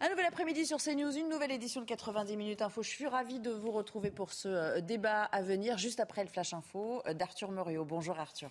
Un nouvel après-midi sur CNews, une nouvelle édition de 90 minutes info. Je suis ravie de vous retrouver pour ce euh, débat à venir juste après le flash info euh, d'Arthur Moriot. Bonjour Arthur.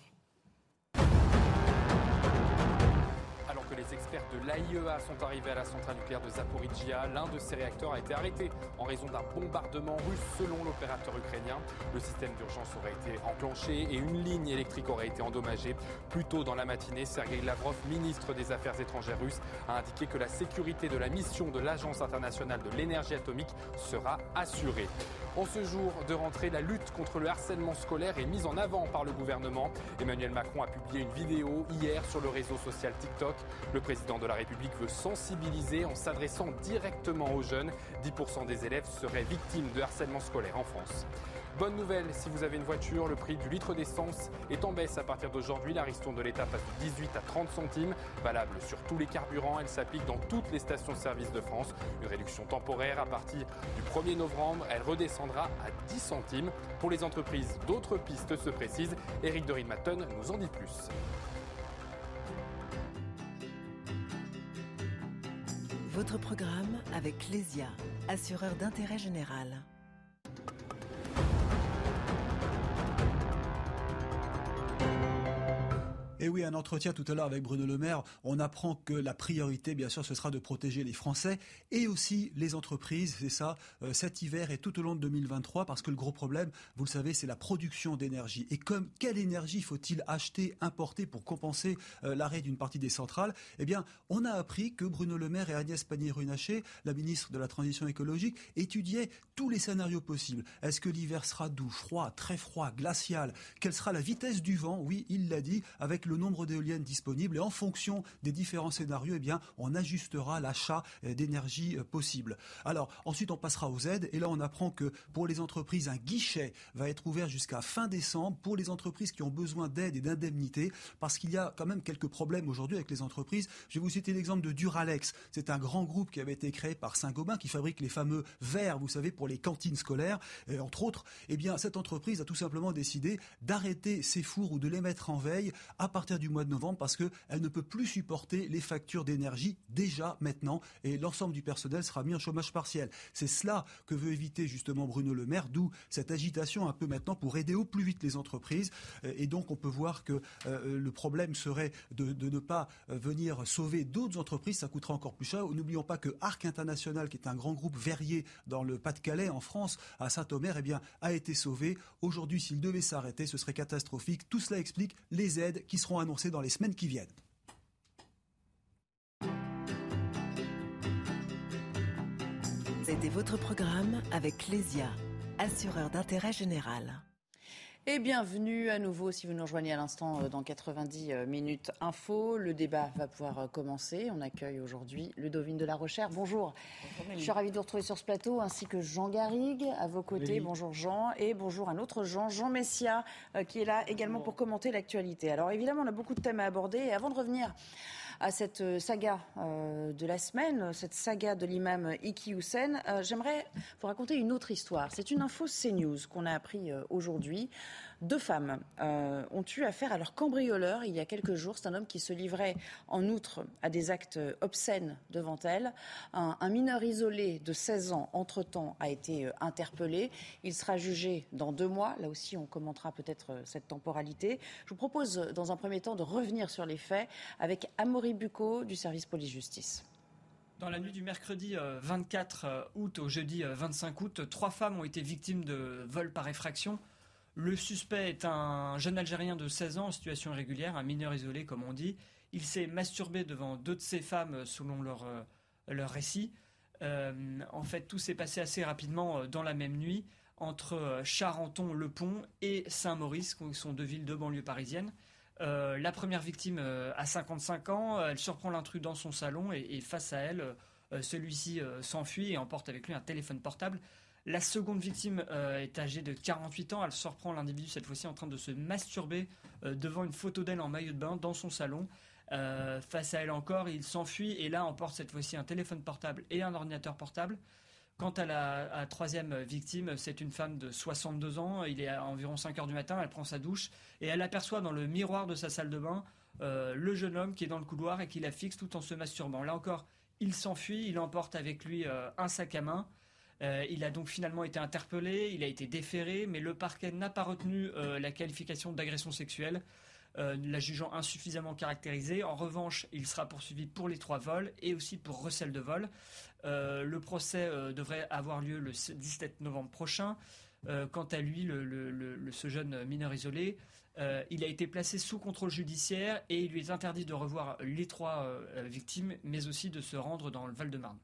Les experts de l'AIEA sont arrivés à la centrale nucléaire de Zaporizhia. L'un de ces réacteurs a été arrêté en raison d'un bombardement russe selon l'opérateur ukrainien. Le système d'urgence aurait été enclenché et une ligne électrique aurait été endommagée. Plus tôt dans la matinée, Sergei Lavrov, ministre des Affaires étrangères russe, a indiqué que la sécurité de la mission de l'Agence internationale de l'énergie atomique sera assurée. En ce jour de rentrée, la lutte contre le harcèlement scolaire est mise en avant par le gouvernement. Emmanuel Macron a publié une vidéo hier sur le réseau social TikTok. Le président de la République veut sensibiliser en s'adressant directement aux jeunes. 10% des élèves seraient victimes de harcèlement scolaire en France. Bonne nouvelle, si vous avez une voiture, le prix du litre d'essence est en baisse à partir d'aujourd'hui. La ristourne de l'État passe de 18 à 30 centimes, valable sur tous les carburants. Elle s'applique dans toutes les stations-service de France. Une réduction temporaire à partir du 1er novembre. Elle redescendra à 10 centimes. Pour les entreprises, d'autres pistes se précisent. Eric de nous en dit plus. Votre programme avec Lesia, assureur d'intérêt général. Et oui, un entretien tout à l'heure avec Bruno Le Maire, on apprend que la priorité, bien sûr, ce sera de protéger les Français et aussi les entreprises. C'est ça, euh, cet hiver et tout au long de 2023, parce que le gros problème, vous le savez, c'est la production d'énergie. Et comme quelle énergie faut-il acheter, importer pour compenser euh, l'arrêt d'une partie des centrales? Eh bien, on a appris que Bruno Le Maire et Agnès Pannier-Runacher, la ministre de la Transition écologique, étudiaient tous les scénarios possibles. Est-ce que l'hiver sera doux, froid, très froid, glacial? Quelle sera la vitesse du vent? Oui, il l'a dit, avec le nombre d'éoliennes disponibles et en fonction des différents scénarios, eh bien, on ajustera l'achat euh, d'énergie euh, possible. Alors, ensuite, on passera aux aides et là, on apprend que pour les entreprises, un guichet va être ouvert jusqu'à fin décembre pour les entreprises qui ont besoin d'aide et d'indemnité parce qu'il y a quand même quelques problèmes aujourd'hui avec les entreprises. Je vais vous citer l'exemple de Duralex. C'est un grand groupe qui avait été créé par Saint-Gobain qui fabrique les fameux verres, vous savez, pour les cantines scolaires, et entre autres. Eh bien, cette entreprise a tout simplement décidé d'arrêter ses fours ou de les mettre en veille à du mois de novembre parce qu'elle ne peut plus supporter les factures d'énergie déjà maintenant et l'ensemble du personnel sera mis en chômage partiel. C'est cela que veut éviter justement Bruno Le Maire, d'où cette agitation un peu maintenant pour aider au plus vite les entreprises. Et donc on peut voir que euh, le problème serait de, ne pas euh, venir sauver d'autres entreprises, ça coûtera encore plus cher. N'oublions pas que Arc International, qui est un grand groupe verrier dans le Pas-de-Calais, en France, à Saint-Omer, eh bien, a été sauvé. Aujourd'hui, s'il devait s'arrêter, ce serait catastrophique. Tout cela explique les aides qui seront annoncées dans les semaines qui viennent. C'était votre programme avec Lesia, assureur d'intérêt général. Et bienvenue à nouveau si vous nous rejoignez à l'instant euh, dans 90 euh, minutes info. Le débat va pouvoir euh, commencer. On accueille aujourd'hui Ludovine de la Recherche. Bonjour. Je suis ravie de vous retrouver sur ce plateau ainsi que Jean Garrigue à vos côtés. Bonjour Jean et bonjour un autre Jean, Jean Messia qui est là également pour commenter l'actualité. Alors évidemment, on a beaucoup de thèmes à aborder et avant de revenir à cette euh, saga euh, de la semaine, cette saga de l'imam Iki Hussein, euh, j'aimerais vous raconter une autre histoire. C'est une info CNews qu'on a appris aujourd'hui. Deux femmes ont eu affaire à leur cambrioleur il y a quelques jours. C'est un homme qui se livrait en outre à des actes obscènes devant elle. Un, mineur isolé de 16 ans, entre-temps, a été interpellé. Il sera jugé dans deux mois. Là aussi, on commentera peut-être cette temporalité. Je vous propose, dans un premier temps, de revenir sur les faits avec Amaury Bucco du service police-justice. Dans la nuit du mercredi 24 euh, euh, août au jeudi 25 euh, août, trois femmes ont été victimes de vol par effraction. Le suspect est un jeune Algérien de 16 ans en situation irrégulière, un mineur isolé comme on dit. Il s'est masturbé devant deux de ces femmes selon leur, leur récit. en fait, tout s'est passé assez rapidement dans la même nuit entre Charenton-le-Pont et Saint-Maurice, qui sont deux villes de banlieue parisienne. Euh, la première victime euh, a 55 ans, elle surprend l'intrus dans son salon et, face à elle, euh, celui-ci s'enfuit et emporte avec lui un téléphone portable. La seconde victime est âgée de 48 ans. Elle surprend l'individu cette fois-ci en train de se masturber devant une photo d'elle en maillot de bain dans son salon. face à elle encore, il s'enfuit et là emporte cette fois-ci un téléphone portable et un ordinateur portable. Quant à la troisième victime, c'est une femme de 62 ans. Il est à environ 5 heures du matin. Elle prend sa douche et elle aperçoit dans le miroir de sa salle de bain euh, le jeune homme qui est dans le couloir et qui la fixe tout en se masturbant. Là encore, Il s'enfuit, il emporte avec lui un sac à main. Il a donc finalement été interpellé, il a été déféré, mais le parquet n'a pas retenu la qualification d'agression sexuelle. Euh, la jugeant insuffisamment caractérisée. En revanche, il sera poursuivi pour les trois vols et aussi pour recel de vol. Euh, le procès euh, devrait avoir lieu le 17 novembre prochain. quant à lui, ce jeune mineur isolé, il a été placé sous contrôle judiciaire et il lui est interdit de revoir les trois victimes, mais aussi de se rendre dans le Val-de-Marne.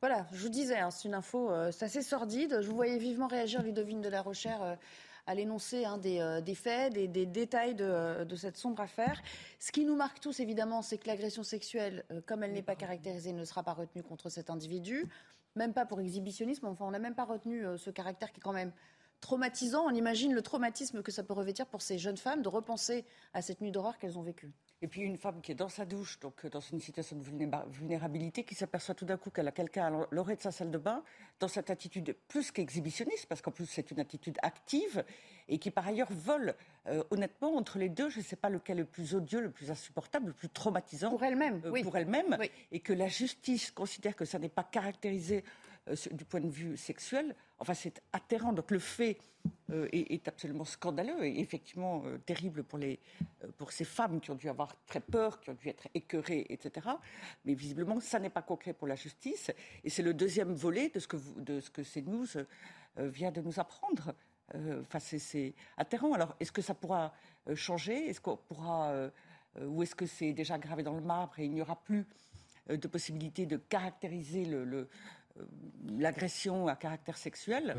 Voilà, je vous disais, hein, c'est une info assez sordide. Je vous voyais vivement réagir, Ludovine de la Rochère à l'énoncé hein, euh, des, faits, des, détails euh, de, cette sombre affaire. Ce qui nous marque tous, évidemment, c'est que l'agression sexuelle, euh, comme elle n'est pas caractérisée, ne sera pas retenue contre cet individu, même pas pour exhibitionnisme. Enfin, on n'a même pas retenu ce caractère qui est quand même traumatisant. On imagine le traumatisme que ça peut revêtir pour ces jeunes femmes de repenser à cette nuit d'horreur qu'elles ont vécue. Et puis une femme qui est dans sa douche, donc euh, dans une situation de vulnérabilité, qui s'aperçoit tout d'un coup qu'elle a quelqu'un à l'orée de sa salle de bain, dans cette attitude plus qu'exhibitionniste, parce qu'en plus c'est une attitude active, et qui par ailleurs vole. Euh, honnêtement, entre les deux, je ne sais pas lequel est le plus odieux, le plus insupportable, le plus traumatisant. Pour elle-même, euh, oui. Pour elle-même, et que la justice considère que ça n'est pas caractérisé du point de vue sexuel. Enfin, c'est atterrant. Donc le fait euh, est, absolument scandaleux et effectivement euh, terrible pour, les, euh, pour ces femmes qui ont dû avoir très peur, qui ont dû être écœurées, etc. Mais visiblement, ça n'est pas concret pour la justice. Et c'est le deuxième volet de ce que, vous, de ce que CNews vient de nous apprendre. Enfin, c'est atterrant. Alors, est-ce que ça pourra changer? Est-ce qu'on pourra ou est-ce que c'est déjà gravé dans le marbre et il n'y aura plus de possibilité de caractériser le, l'agression à caractère sexuel.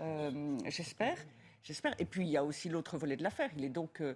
Euh, j'espère. J'espère. Et puis il y a aussi l'autre volet de l'affaire. Il est donc euh,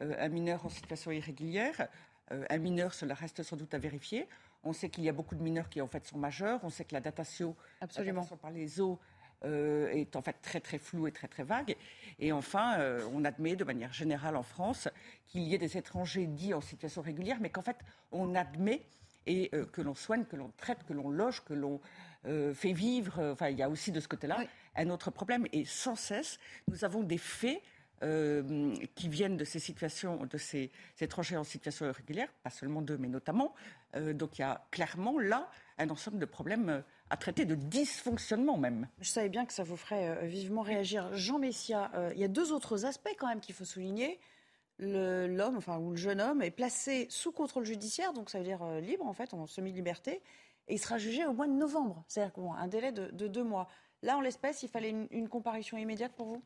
un mineur en situation irrégulière. un mineur, cela reste sans doute à vérifier. On sait qu'il y a beaucoup de mineurs qui en fait sont majeurs. On sait que la datation, Absolument. par les eaux est en fait très très floue et très très vague. Et enfin, on admet de manière générale en France qu'il y ait des étrangers dits en situation régulière, mais qu'en fait on admet et que l'on soigne, que l'on traite, que l'on loge, que l'on euh, fait vivre. Euh, enfin, il y a aussi de ce côté-là un autre problème. Et sans cesse, nous avons des faits euh, qui viennent de ces situations, de ces, étrangers en situation irrégulière, pas seulement d'eux, mais notamment. donc il y a clairement là un ensemble de problèmes à traiter, de dysfonctionnement même. Je savais bien que ça vous ferait vivement réagir. Jean Messia, il y a deux autres aspects quand même qu'il faut souligner. L'homme, enfin, ou le jeune homme, est placé sous contrôle judiciaire, donc ça veut dire libre en fait, en semi-liberté et il sera jugé au mois de novembre, c'est-à-dire un délai de, deux mois. Là, en l'espèce, il fallait une, comparution immédiate pour vous?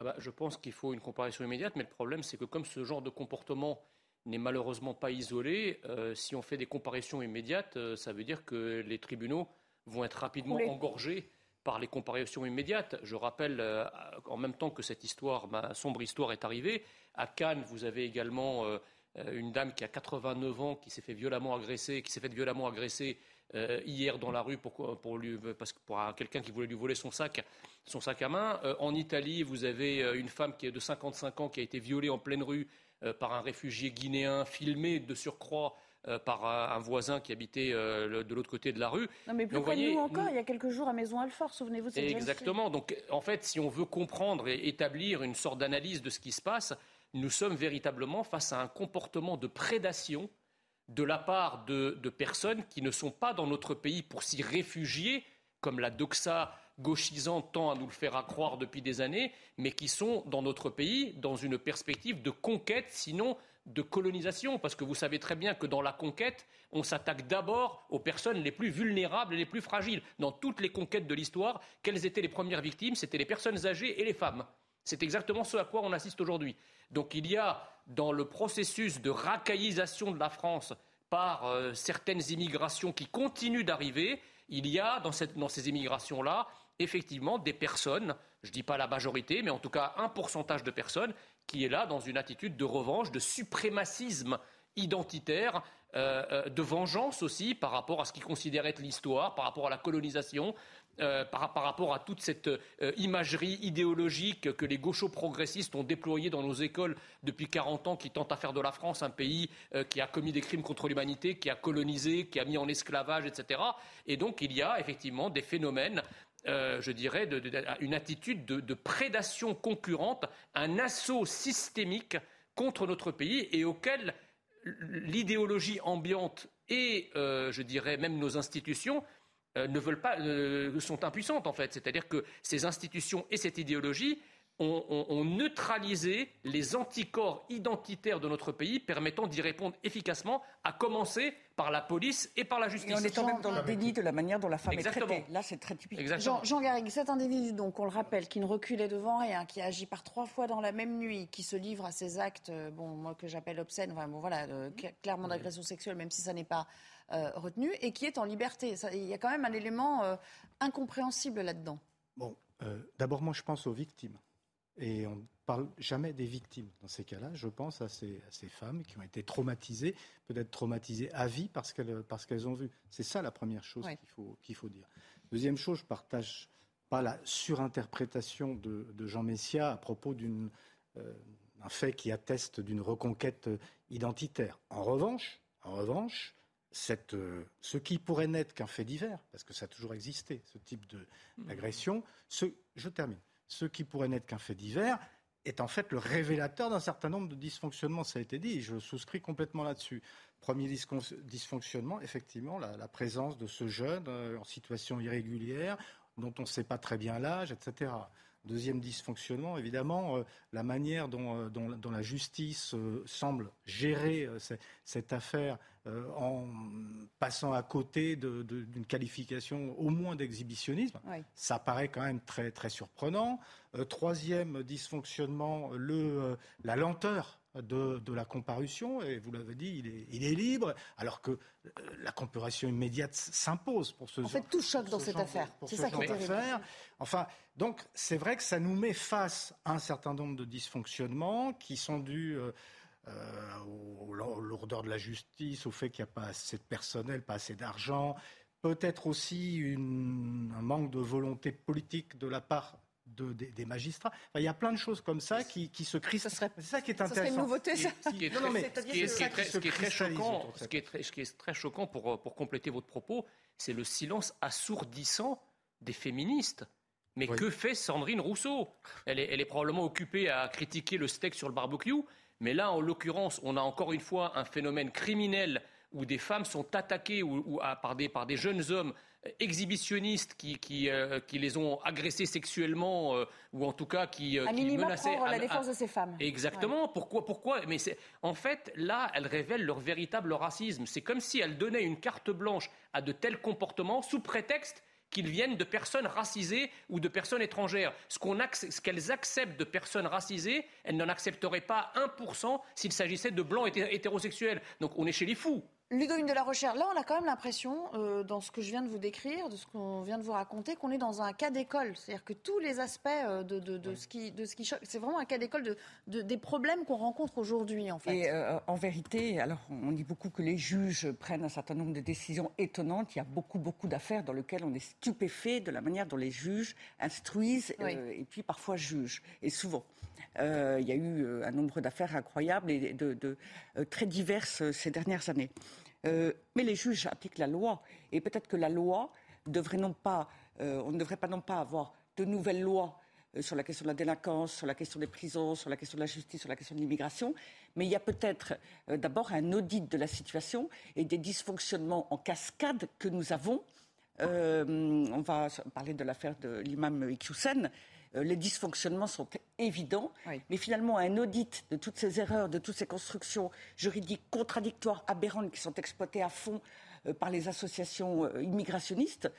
Ah bah, Je pense qu'il faut une comparution immédiate, mais le problème, c'est que comme ce genre de comportement n'est malheureusement pas isolé, euh, si on fait des comparaisons immédiates, euh, ça veut dire que les tribunaux vont être rapidement engorgés par les comparaisons immédiates. Je rappelle, euh, en même temps que cette histoire, ma sombre histoire est arrivée, à Cannes, vous avez également une dame qui a 89 ans, qui s'est fait violemment agresser, qui s'est fait violemment agresser euh, hier dans la rue pour, parce quelqu'un qui voulait lui voler son sac, son sac à main. Euh, en Italie, vous avez euh, une femme qui est de 55 ans qui a été violée en pleine rue par un réfugié guinéen, filmé de surcroît. Par un, voisin qui habitait de l'autre côté de la rue. Non, mais plus près de nous encore, il y a quelques jours à Maison Alfort, souvenez-vous de cette Exactement. Donc, en fait, si on veut comprendre et établir une sorte d'analyse de ce qui se passe, nous sommes véritablement face à un comportement de prédation de la part de, personnes qui ne sont pas dans notre pays pour s'y réfugier, comme la doxa gauchisante tend à nous le faire croire depuis des années, mais qui sont dans notre pays dans une perspective de conquête, sinon de colonisation, parce que vous savez très bien que dans la conquête, on s'attaque d'abord aux personnes les plus vulnérables et les plus fragiles. Dans toutes les conquêtes de l'histoire, quelles étaient les premières victimes? C'était les personnes âgées et les femmes. C'est exactement ce à quoi on assiste aujourd'hui. Donc il y a dans le processus de racaillisation de la France par euh, certaines immigrations qui continuent d'arriver, il y a dans, ces immigrations-là effectivement des personnes, je ne dis pas la majorité, mais en tout cas un pourcentage de personnes qui est là dans une attitude de revanche, de suprémacisme identitaire, euh, euh, de vengeance aussi par rapport à ce qu'ils considèrent être l'histoire, par rapport à la colonisation, euh, par, rapport à toute cette imagerie idéologique que les gauchos progressistes ont déployée dans nos écoles depuis 40 ans, qui tentent à faire de la France un pays qui a commis des crimes contre l'humanité, qui a colonisé, qui a mis en esclavage, etc. Et donc il y a effectivement des phénomènes je dirais, une attitude de, prédation concurrente, un assaut systémique contre notre pays et auquel l'idéologie ambiante et, je dirais, même nos institutions ne veulent pas, sont impuissantes en fait. C'est-à-dire que ces institutions et cette idéologie ont, neutralisé les anticorps identitaires de notre pays permettant d'y répondre efficacement, à commencer par la police et par la justice. Et on est quand même dans le déni de la manière dont la femme est traitée. Là, c'est très typique. Jean, Jean Garrigue, cet individu, donc, on le rappelle, qui ne reculait devant rien, qui agit par trois fois dans la même nuit, qui se livre à ces actes, euh, bon, moi que j'appelle obscènes, enfin, bon, voilà, euh, clairement d'agression sexuelle, même si ça n'est pas euh, retenu, et qui est en liberté. il y a quand même un élément incompréhensible là-dedans. Bon, d'abord, moi, je pense aux victimes. Et on ne parle jamais des victimes dans ces cas-là. Je pense à ces, femmes qui ont été traumatisées, peut-être traumatisées à vie parce qu'elles, parce qu'elles ont vu. C'est ça la première chose qu'il, faut, qu'il faut dire. Deuxième chose, je partage pas la surinterprétation de, Jean Messia à propos d'un euh, fait qui atteste d'une reconquête identitaire. En revanche, en revanche, cette, euh, ce qui pourrait n'être qu'un fait divers, parce que ça a toujours existé, ce type de, mmh. d'agression, ce, je termine ce qui pourrait n'être qu'un fait divers est en fait le révélateur d'un certain nombre de dysfonctionnements, ça a été dit, et je souscris complètement là-dessus. Premier dysfonctionnement, effectivement, la, présence de ce jeune euh, en situation irrégulière, dont on ne sait pas très bien l'âge, etc. Deuxième dysfonctionnement, évidemment, euh, la manière dont, euh, la justice semble gérer cette affaire en passant à côté d'une qualification au moins d'exhibitionnisme, ça paraît quand même très, très surprenant. troisième dysfonctionnement, le, la lenteur de, la comparution, et vous l'avez dit, il est, libre, alors que euh, la comparution immédiate s'impose pour ce En fait, tout choque dans cette affaire. C'est ça qui est terrible. Enfin, donc, c'est vrai que ça nous met face à un certain nombre de dysfonctionnements qui sont dus euh, euh, aux, lourdeurs de la justice, au fait qu'il n'y a pas assez de personnel, pas assez d'argent, peut-être aussi un manque de volonté politique de la part des, magistrats. il y a plein de choses comme ça qui, se cristallisent. C'est ça qui est intéressant. Ça serait une nouveauté, ça. Ce qui est très choquant, ce qui est très choquant pour, pour compléter votre propos, c'est le silence assourdissant des féministes. Mais que fait Sandrine Rousseau? Elle est, elle est probablement occupée à critiquer le steak sur le barbecue. Mais là, en l'occurrence, on a encore une fois un phénomène criminel où des femmes sont attaquées ou, par, des, par des jeunes hommes exhibitionnistes qui, qui, euh, qui, les ont agressés sexuellement euh, ou en tout cas qui, euh, qui menaçaient la défense de ces femmes. Exactement. Pourquoi Pourquoi? Mais en fait là, elles révèlent leur véritable racisme. C'est comme si elles donnaient une carte blanche à de tels comportements sous prétexte qu'ils viennent de personnes racisées ou de personnes étrangères. Ce qu'elles acceptent de personnes racisées, elles n'en accepteraient pas 1% s'il s'agissait de blancs hétérosexuels. Donc on est chez les fous. Ludovine de la Recherche, là on a quand même l'impression, euh, dans ce que je viens de vous décrire, de ce qu'on vient de vous raconter, qu'on est dans un cas d'école. C'est-à-dire que tous les aspects euh, de, de, ce qui, de ce qui choque, c'est vraiment un cas d'école de, des problèmes qu'on rencontre aujourd'hui en fait. Et euh, en vérité, alors on dit beaucoup que les juges prennent un certain nombre de décisions étonnantes. Il y a beaucoup, beaucoup d'affaires dans lesquelles on est stupéfait de la manière dont les juges instruisent et puis parfois jugent, et souvent. il y a eu un nombre d'affaires incroyables et de, très diverses ces dernières années. Euh, mais les juges appliquent la loi. Et peut-être que la loi devrait pas, euh, on ne devrait pas non pas avoir de nouvelles lois euh, sur la question de la délinquance, sur la question des prisons, sur la question de la justice, sur la question de l'immigration, mais il y a peut-être d'abord un audit de la situation et des dysfonctionnements en cascade que nous avons. on va parler de l'affaire de l'imam Iqiyoussen. Euh, les dysfonctionnements sont évidents, mais finalement un audit de toutes ces erreurs, de toutes ces constructions juridiques contradictoires, aberrantes qui sont exploitées à fond euh, par les associations euh, immigrationnistes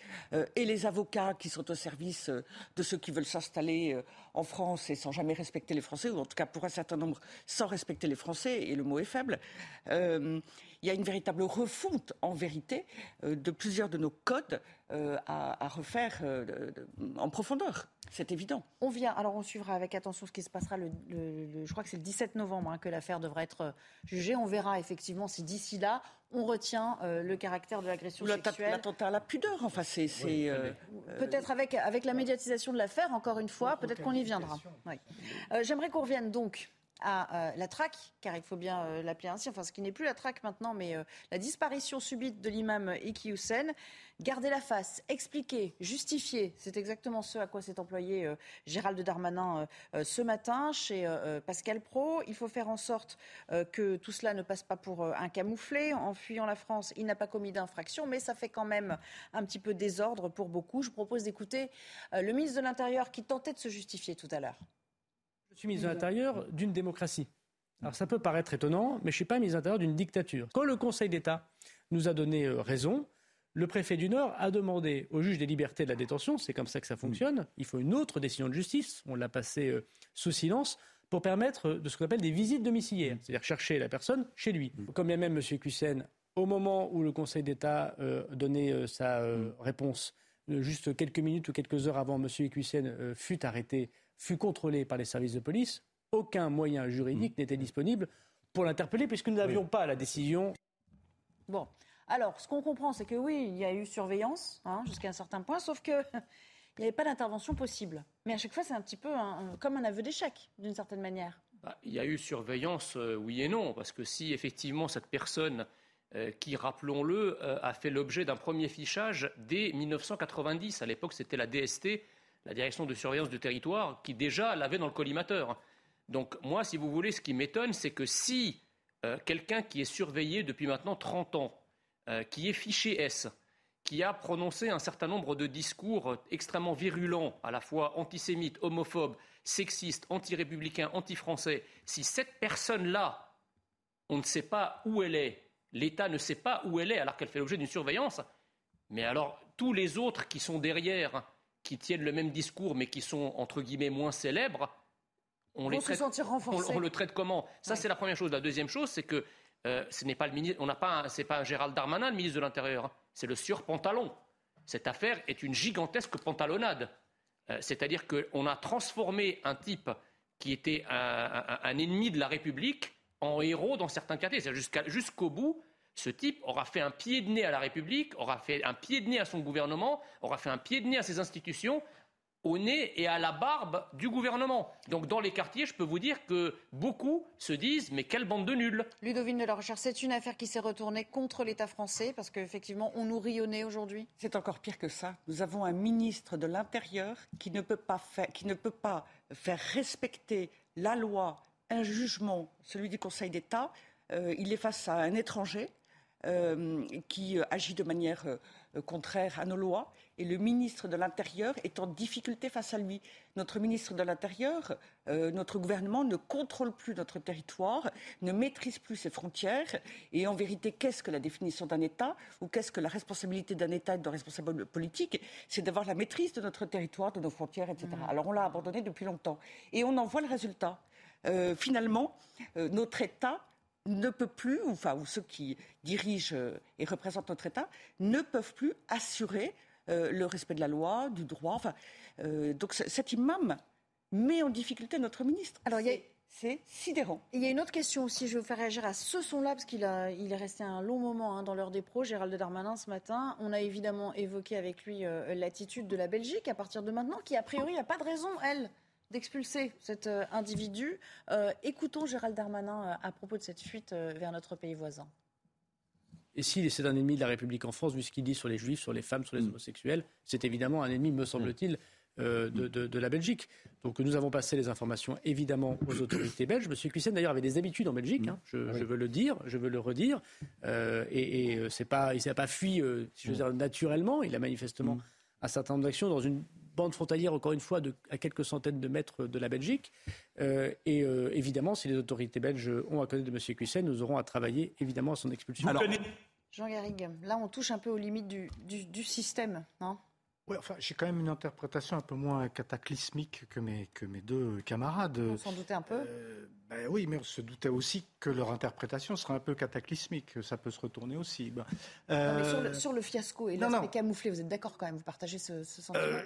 et les avocats qui sont au service de ceux qui veulent s'installer en France et sans jamais respecter les Français, ou en tout cas pour un certain nombre sans respecter les Français, et le mot est faible. Il y a une véritable refonte, en vérité, de plusieurs de nos codes à, refaire en profondeur. C'est évident. On vient, alors on suivra avec attention ce qui se passera le, je crois que c'est le 17 novembre hein, que l'affaire devrait être euh, jugée. On verra effectivement si d'ici là on retient euh, le caractère de l'agression sexuelle. L'attentat à la pudeur, enfin c'est. Euh, peut-être avec, avec la médiatisation de l'affaire, encore une fois, peut-être qu'on y viendra. J'aimerais qu'on revienne donc à la traque, car il faut bien l'appeler ainsi, enfin ce qui n'est plus la traque maintenant, mais la disparition subite de l'imam Iki Hussein. Garder la face, expliquer, justifier, c'est exactement ce à quoi s'est employé Gérald Darmanin ce matin chez Pascal Pro. Il faut faire en sorte que tout cela ne passe pas pour un camouflet. En fuyant la France, il n'a pas commis d'infraction, mais ça fait quand même un petit peu désordre pour beaucoup. Je propose d'écouter le ministre de l'Intérieur qui tentait de se justifier tout à l'heure. Je suis ministre de l'Intérieur d'une démocratie. Alors ça peut paraître étonnant, mais je ne suis pas ministre de l'Intérieur d'une dictature. Quand le Conseil d'État nous a donné euh, raison, le préfet du Nord a demandé au juge des libertés de la détention, c'est comme ça que ça fonctionne, il faut une autre décision de justice, on l'a passé euh, sous silence, pour permettre euh, de ce qu'on appelle des visites domiciliaires, c'est-à-dire chercher la personne chez lui. Comme bien même M. Cussen, au moment où le Conseil d'État donnait sa réponse, juste quelques minutes ou quelques heures avant M. Cussen fut arrêté fut contrôlé par les services de police, aucun moyen juridique mm. n'était disponible pour l'interpeller puisque nous n'avions pas la décision. Bon, alors ce qu'on comprend, c'est que oui, il y a eu surveillance hein, jusqu'à un certain point, sauf que il n'y avait pas d'intervention possible. Mais à chaque fois, c'est un petit peu comme un aveu d'échec, d'une certaine manière. Bah, il y a eu surveillance, euh, oui et non, parce que si effectivement cette personne euh, qui, rappelons-le, euh, a fait l'objet d'un premier fichage dès 1990, à l'époque c'était la DST, la direction de surveillance du territoire, qui déjà l'avait dans le collimateur. Donc moi, si vous voulez, ce qui m'étonne, c'est que si euh, quelqu'un qui est surveillé depuis maintenant 30 ans, euh, qui est fiché S, qui a prononcé un certain nombre de discours extrêmement virulents, à la fois antisémites, homophobes, sexistes, anti-républicains, anti-français, si cette personne-là, on ne sait pas où elle est, l'État ne sait pas où elle est alors qu'elle fait l'objet d'une surveillance, mais alors tous les autres qui sont derrière, qui tiennent le même discours mais qui sont entre guillemets moins célèbres, on, les traite, on, le traite comment? Ça c'est la première chose. La deuxième chose, c'est que euh, ce n'est pas le ministre, on n'a pas, c'est pas un Gérald Darmanin, le ministre de l'Intérieur, hein. c'est le surpantalon. Cette affaire est une gigantesque pantalonnade. Euh, c'est-à-dire qu'on a transformé un type qui était un, ennemi de la République en héros dans certains quartiers. jusqu'au bout, ce type aura fait un pied de nez à la République, aura fait un pied de nez à son gouvernement, aura fait un pied de nez à ses institutions, au nez et à la barbe du gouvernement. Donc dans les quartiers, je peux vous dire que beaucoup se disent mais quelle bande de nuls. Ludovine de la Recherche, c'est une affaire qui s'est retournée contre l'État français parce qu'effectivement on nous rionnait aujourd'hui. C'est encore pire que ça. Nous avons un ministre de l'Intérieur qui ne peut pas faire, qui ne peut pas faire respecter la loi, un jugement, celui du Conseil d'État. Euh, il est face à un étranger euh, qui euh, agit de manière euh, contraire à nos lois et le ministre de l'Intérieur est en difficulté face à lui. Notre ministre de l'Intérieur, notre gouvernement ne contrôle plus notre territoire, ne maîtrise plus ses frontières et en vérité, qu'est-ce que la définition d'un État ou qu'est-ce que la responsabilité d'un État et de responsable politique? C'est d'avoir la maîtrise de notre territoire, de nos frontières, etc. Mmh. Alors on l'a abandonné depuis longtemps et on en voit le résultat. finalement, notre État ne peut plus, enfin, ou ceux qui dirigent euh, et représentent notre État, ne peuvent plus assurer euh, le respect de la loi, du droit. Enfin, euh, donc cet imam met en difficulté notre ministre. Alors, c'est sidérant. Il y a une autre question aussi, je vais vous faire réagir à ce son-là, parce qu'il il est resté un long moment hein, dans l'heure des pros, Gérald Darmanin ce matin. On a évidemment évoqué avec lui l'attitude de la Belgique à partir de maintenant, qui a priori n'a pas de raison, elle, d'expulser cet euh, individu. Euh, écoutons Gérald Darmanin euh, à propos de cette fuite vers notre pays voisin. Et si c'est un ennemi de la République en France, vu ce qu'il dit sur les juifs, sur les femmes, sur les mm. homosexuels, c'est évidemment un ennemi, me semble-t-il, de, la Belgique. Donc nous avons passé les informations évidemment aux autorités belges. Monsieur Cuissen d'ailleurs avait des habitudes en Belgique, hein. je, veux le dire, je veux le redire. et, c'est pas, il s'est pas fui, si je veux dire, naturellement. Il a manifestement mm. un certain nombre d'actions dans une bande frontalière, encore une fois, de, à quelques centaines de mètres de la Belgique. Euh, et euh, évidemment, si les autorités belges ont à connaître de M. Cuisset, nous aurons à travailler évidemment à son expulsion. Jean Garrigue, là on touche un peu aux limites du, du, du système, enfin, j'ai quand même une interprétation un peu moins cataclysmique que mes, que mes deux camarades. On s'en doutait un peu euh, ben Oui, mais on se doutait aussi que leur interprétation serait un peu cataclysmique. Ça peut se retourner aussi. Ben, euh, sur, le, fiasco et l'aspect camouflé, vous êtes d'accord quand même Vous partagez ce, sentiment euh,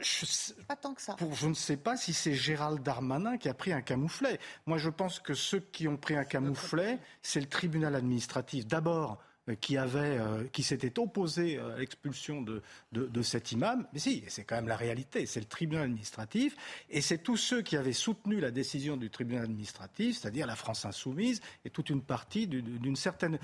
Pas tant que ça. Pour, je ne sais pas si c'est Gérald Darmanin qui a pris un camouflet. Moi, je pense que ceux qui ont pris un camouflet, c'est le tribunal administratif. D'abord, qui, avait, euh, qui s'était opposé à l'expulsion de, de, cet imam. Mais si, c'est quand même la réalité. C'est le tribunal administratif. Et c'est tous ceux qui avaient soutenu la décision du tribunal administratif, c'est-à-dire la France insoumise et toute une partie d'une certaine,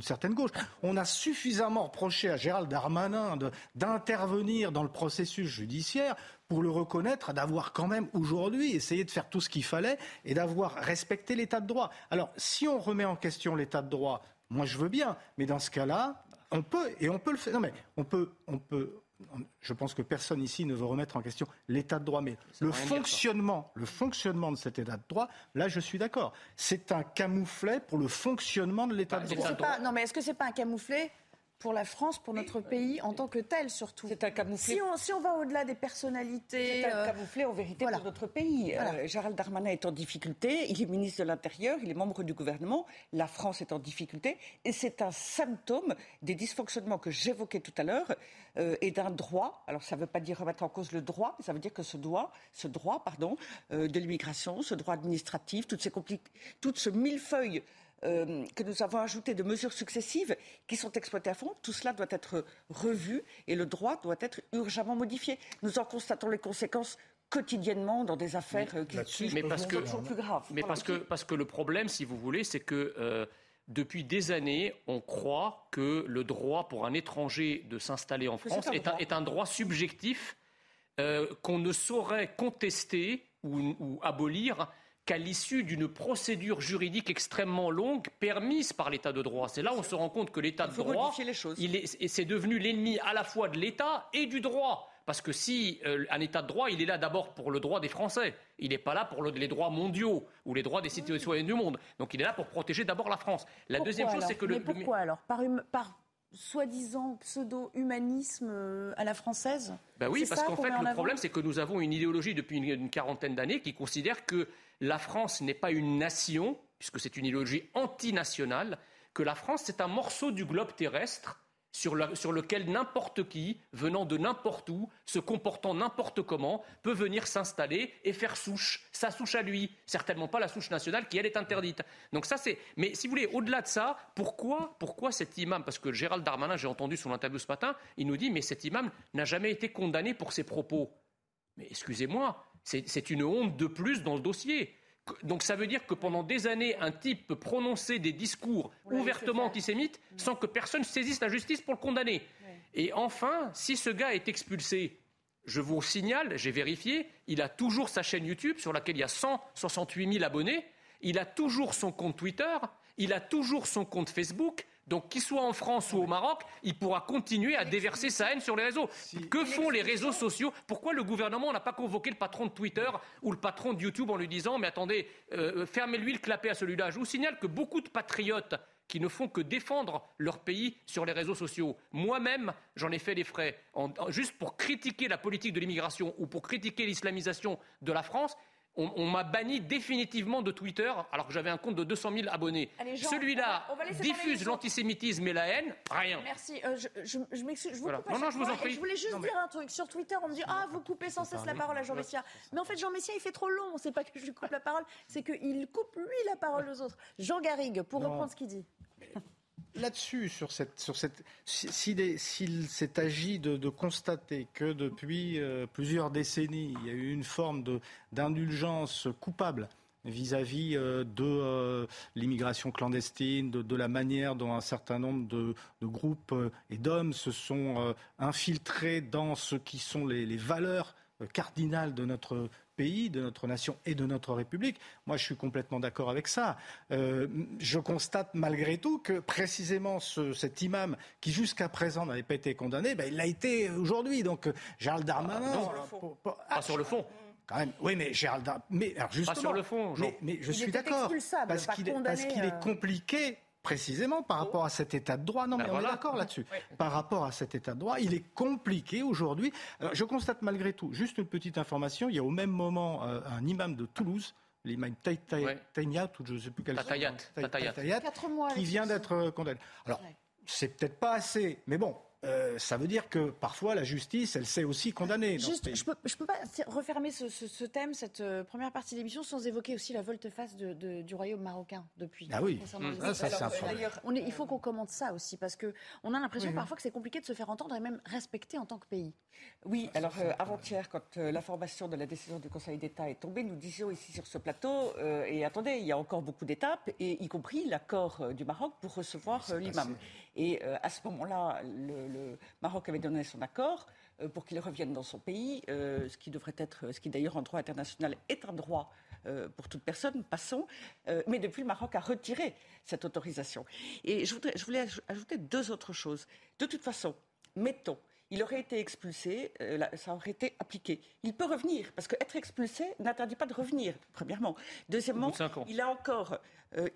certaine gauche. On a suffisamment reproché à Gérald Darmanin d'intervenir dans le processus judiciaire pour le reconnaître, d'avoir quand même aujourd'hui essayé de faire tout ce qu'il fallait et d'avoir respecté l'état de droit. Alors, si on remet en question l'état de droit, moi je veux bien, mais dans ce cas-là, on peut, et on peut le faire. Non, mais on peut, on peut, je pense que personne ici ne veut remettre en question l'état de droit, mais le fonctionnement, le fonctionnement de cet état de droit, là, je suis d'accord. C'est un camouflet pour le fonctionnement de l'état bah, de droit. non, mais est-ce que c'est pas un camouflet pour la France, pour notre pays en tant que tel surtout. C'est un camouflet. Si on, si on va au-delà des personnalités. C'est un euh, camouflet en vérité pour notre pays. Euh, Gérald Darmanin est en difficulté, il est ministre de l'Intérieur, il est membre du gouvernement, la France est en difficulté et c'est un symptôme des dysfonctionnements que j'évoquais tout à l'heure euh, et d'un droit. Alors ça ne veut pas dire remettre en cause le droit, mais ça veut dire que ce droit, ce droit pardon, de l'immigration, ce droit administratif, toutes ces toutes ce millefeuille euh, que nous avons ajouté de mesures successives qui sont exploitées à fond. Tout cela doit être revu et le droit doit être urgemment modifié. Nous en constatons les conséquences quotidiennement dans des affaires euh, qui mais parce que, toujours plus graves. Mais parce que, parce que le problème, si vous voulez, c'est que euh, depuis des années, on croit que le droit pour un étranger de s'installer en France est un, droit subjectif qu'on ne saurait contester ou abolir qu'à l'issue d'une procédure juridique extrêmement longue permise par l'état de droit. C'est là où on se rend compte que l'état de droit, il est, c'est devenu l'ennemi à la fois de l'état et du droit. Parce que si euh, un état de droit, il est là d'abord pour le droit des Français. Il n'est pas là pour les droits mondiaux ou les droits des citoyens du monde. Donc il est là pour protéger d'abord la France. La deuxième chose, c'est que le. Mais pourquoi alors Par, par soi-disant pseudo-humanisme euh, à la française? Ben Oui, parce qu'en fait, le problème, c'est que nous avons une idéologie depuis une quarantaine d'années qui considère que la France n'est pas une nation, puisque c'est une idéologie antinationale, que la France, c'est un morceau du globe terrestre sur, lequel n'importe qui, venant de n'importe où, se comportant n'importe comment, peut venir s'installer et faire souche, sa souche à lui, certainement pas la souche nationale qui, elle, est interdite. Donc ça, c'est... Mais si vous voulez, au-delà de ça, pourquoi, pourquoi cet imam? Parce que Gérald Darmanin, j'ai entendu son interview ce matin, il nous dit, mais cet imam n'a jamais été condamné pour ses propos. Mais excusez-moi, c'est une honte de plus dans le dossier. Donc ça veut dire que pendant des années, un type peut prononcer des discours ouvertement antisémites sans que personne saisisse la justice pour le condamner. Et enfin, si ce gars est expulsé, je vous signale, j'ai vérifié, il a toujours sa chaîne YouTube sur laquelle il y a 168 000 abonnés, il a toujours son compte Twitter, il a toujours son compte Facebook, donc, qu'il soit en France ou au Maroc, il pourra continuer à déverser sa haine sur les réseaux. Que font les réseaux sociaux? Pourquoi le gouvernement n'a pas convoqué le patron de Twitter ou le patron de YouTube en lui disant Mais attendez, euh, fermez-lui le clapet à celui-là? Je vous signale que beaucoup de patriotes qui ne font que défendre leur pays sur les réseaux sociaux. Moi-même, j'en ai fait les frais. juste pour critiquer la politique de l'immigration ou pour critiquer l'islamisation de la France, on, m'a banni définitivement de Twitter alors que j'avais un compte de 200 000 abonnés. Celui-là diffuse l'antisémitisme et la haine, rien. Merci. Euh, je, m'excuse. Je vous coupe non, non, je vous en prie. Je voulais juste dire un truc. Sur Twitter, on me dit Ah, vous coupez sans cesse la parole à Jean Messia. Mais en fait, Jean Messia, il fait trop long. C'est pas que je lui coupe la parole, c'est qu'il coupe lui la parole aux autres. Jean Garrigue, pour reprendre ce qu'il dit là-dessus, sur cette, sur cette, s'il s'est agi de, constater que depuis euh, plusieurs décennies, il y a eu une forme d'indulgence coupable vis-à-vis euh, de euh, l'immigration clandestine, de, la manière dont un certain nombre de, groupes et d'hommes se sont infiltrés dans ce qui sont les valeurs cardinales de notre pays, de notre nation et de notre République. Moi, je suis complètement d'accord avec ça. Euh, je constate malgré tout que précisément cet imam qui jusqu'à présent n'avait pas été condamné, ben, il l'a été aujourd'hui. Donc Gérald Darmanin... Ah, pas sur le fond. Quand même, oui, mais Gérald Darmanin... Mais alors justement, pas sur le fond. Mais, je suis d'accord parce qu'il est euh, compliqué précisément par rapport à cet état de droit. Non, ben mais on est d'accord là-dessus. Par rapport à cet état de droit, il est compliqué aujourd'hui. Je constate malgré tout, juste une petite information, il y a au même moment euh, un imam de Toulouse, l'imam Taïniat, ou je ne sais plus quel Tatayat, qui vient d'être condamné. Alors, c'est peut-être pas assez, mais bon, euh, ça veut dire que parfois la justice, elle sait aussi condamner. Juste, je peux, je peux pas refermer ce, thème, cette euh, première partie de l'émission, sans évoquer aussi la volte-face de, du royaume marocain depuis. Ah oui, ah, ça, c'est Il faut qu'on commente ça aussi, parce qu'on a l'impression parfois que c'est compliqué de se faire entendre et même respecter en tant que pays. Oui, alors euh, avant-hier, quand l'information de la décision du Conseil d'État est tombée, nous disions ici sur ce plateau, et attendez, il y a encore beaucoup d'étapes, et y compris l'accord du Maroc pour recevoir l'imam. Et à ce moment-là, le Maroc avait donné son accord euh, pour qu'il revienne dans son pays, euh, ce qui devrait être, ce qui d'ailleurs en droit international est un droit euh, pour toute personne, passons. mais depuis, le Maroc a retiré cette autorisation. Et je voulais ajouter deux autres choses. De toute façon, mettons, il aurait été expulsé, ça aurait été appliqué. Il peut revenir, parce qu'être expulsé n'interdit pas de revenir, premièrement. Deuxièmement, il a encore,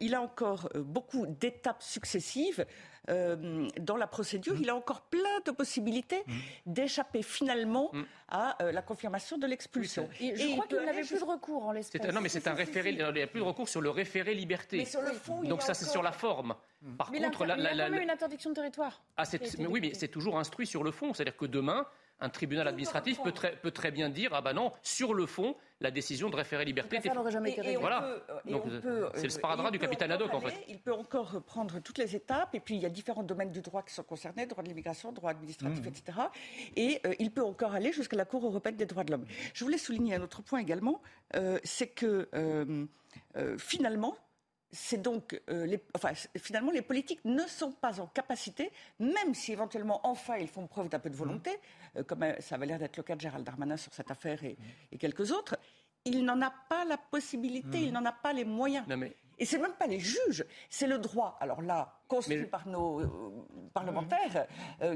il a encore beaucoup d'étapes successives euh, dans la procédure, mm. il a encore plein de possibilités mm. d'échapper finalement mm. à euh, la confirmation de l'expulsion. Et je crois qu'il n'avait plus de recours en l'espèce. Non, mais c'est un référé. Il n'y a plus de recours sur le référé liberté. Mais sur le fond, Donc ça, c'est sur la forme. Par contre, il y a quand même une interdiction de territoire. Ah, oui, mais c'est toujours instruit sur le fond. C'est-à-dire que demain, un tribunal administratif peut très, peut très, bien dire ah ben non, sur le fond, la décision de référer liberté était. jamais été Voilà. C'est le sparadrap du capitaine Haddock en fait. Il peut encore prendre toutes les étapes et puis il y a différents domaines du droit qui sont concernés, droit de l'immigration, droit administratif, mmh. etc. Et euh, il peut encore aller jusqu'à la Cour européenne des droits de l'homme. Je voulais souligner un autre point également, euh, c'est que euh, finalement, c'est donc, euh, enfin, finalement, les politiques ne sont pas en capacité, même si éventuellement, enfin, ils font preuve d'un peu de volonté, mmh. euh, comme euh, ça avait l'air d'être le cas de Gérald Darmanin sur cette affaire et, mmh. quelques autres, il n'en a pas la possibilité, mmh. il n'en a pas les moyens. Et ce Et c'est même pas les juges, c'est le droit. Alors là, construit par nos parlementaires,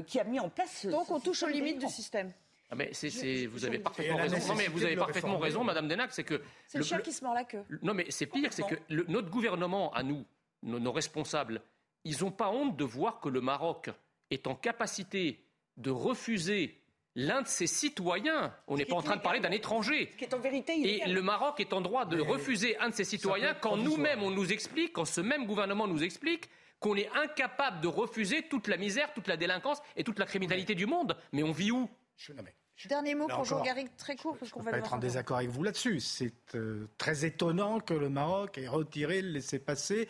qui a mis en place. Donc on touche aux limites du système. Ah mais vous avez parfaitement raison. Non, mais vous avez parfaitement raison, Madame Denac, c'est que c'est le, chien qui se mord la queue. Non, mais c'est pire, c'est que notre gouvernement, à nous, nos, responsables, ils n'ont pas honte de voir que le Maroc est en capacité de refuser l'un de ses citoyens. On n'est pas en train de parler d'un étranger. Qui est en vérité Et le Maroc est en droit de refuser un de ses citoyens quand nous-mêmes on nous explique, quand ce même gouvernement nous explique qu'on est incapable de refuser toute la misère, toute la délinquance et toute la criminalité du monde. Mais on vit où? Dernier mot pour Jean Garrigue, très court, parce qu'on va pas être en désaccord avec vous là-dessus. C'est euh, très étonnant que le Maroc ait retiré le laissez-passer.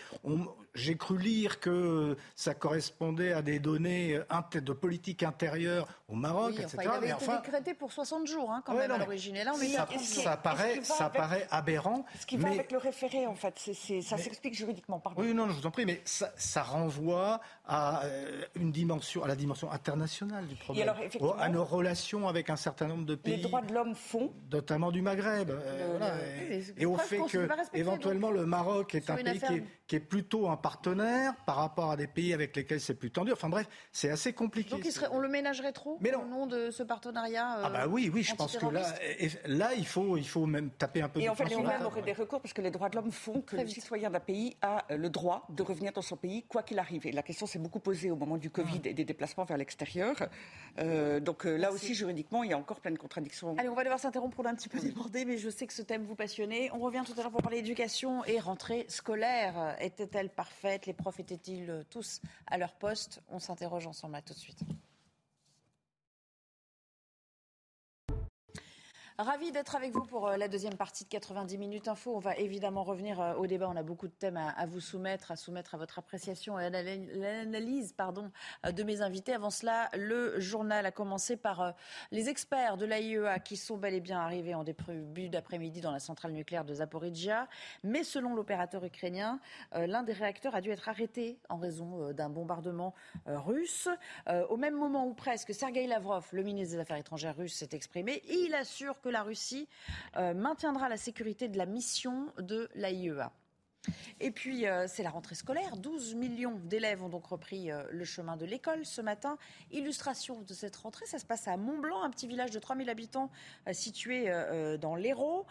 J'ai cru lire que ça correspondait à des données de politique intérieure au Maroc, oui, etc. il avait été décrété pour 60 jours, hein, quand même, à l'origine. là, ça, paraît, ça paraît aberrant. Ce qui va avec le référé, en fait, ça s'explique juridiquement. Pardon. Oui, non, je vous en prie, mais ça, renvoie à euh, une dimension, à la dimension internationale du problème, à nos relations avec un certain nombre de pays. Les droits de l'homme font, notamment du Maghreb, euh, et, au fait que éventuellement le Maroc est un pays qui est, qui est plutôt un partenaire par rapport à des pays avec lesquels c'est plus tendu. Enfin bref, c'est assez compliqué. Donc on le ménagerait trop Mais au nom de ce partenariat Ah bah euh, oui, oui, je pense que là, là il, faut, il faut même taper un peu Et en fait, les même aurait des recours parce que les droits de l'homme font que le citoyen d'un pays a euh, le droit de revenir dans son pays quoi qu'il arrive. Et la question s'est beaucoup posée au moment du Covid ah. et des déplacements vers l'extérieur. Euh, donc là aussi, juridiquement, il y a encore plein de contradictions. Allez, on va devoir s'interrompre pour un petit peu déborder, mais je sais que ce thème vous passionnait. On revient tout à l'heure pour parler d'éducation et rentrée scolaire était-elle parfaite Les profs étaient-ils euh, tous à leur poste? On s'interroge ensemble à tout de suite. Ravi d'être avec vous pour euh, la deuxième partie de 90 minutes info. On va évidemment revenir euh, au débat. On a beaucoup de thèmes à, vous soumettre, à soumettre à votre appréciation et à l'analyse pardon, euh, de mes invités. Avant cela, le journal a commencé par les experts de l'AIEA qui sont bel et bien arrivés en début d'après-midi dans la centrale nucléaire de Zaporizhia. Mais selon l'opérateur ukrainien, l'un des réacteurs a dû être arrêté en raison d'un bombardement russe. Au même moment où presque, Sergei Lavrov, le ministre des Affaires étrangères russe, s'est exprimé. Il assure la Russie euh, maintiendra la sécurité de la mission de l'AIEA. Et puis, euh, c'est la rentrée scolaire. 12 millions d'élèves ont donc repris euh, le chemin de l'école ce matin. Illustration de cette rentrée, ça se passe à Montblanc, un petit village de 3000 habitants situé dans l'Hérault.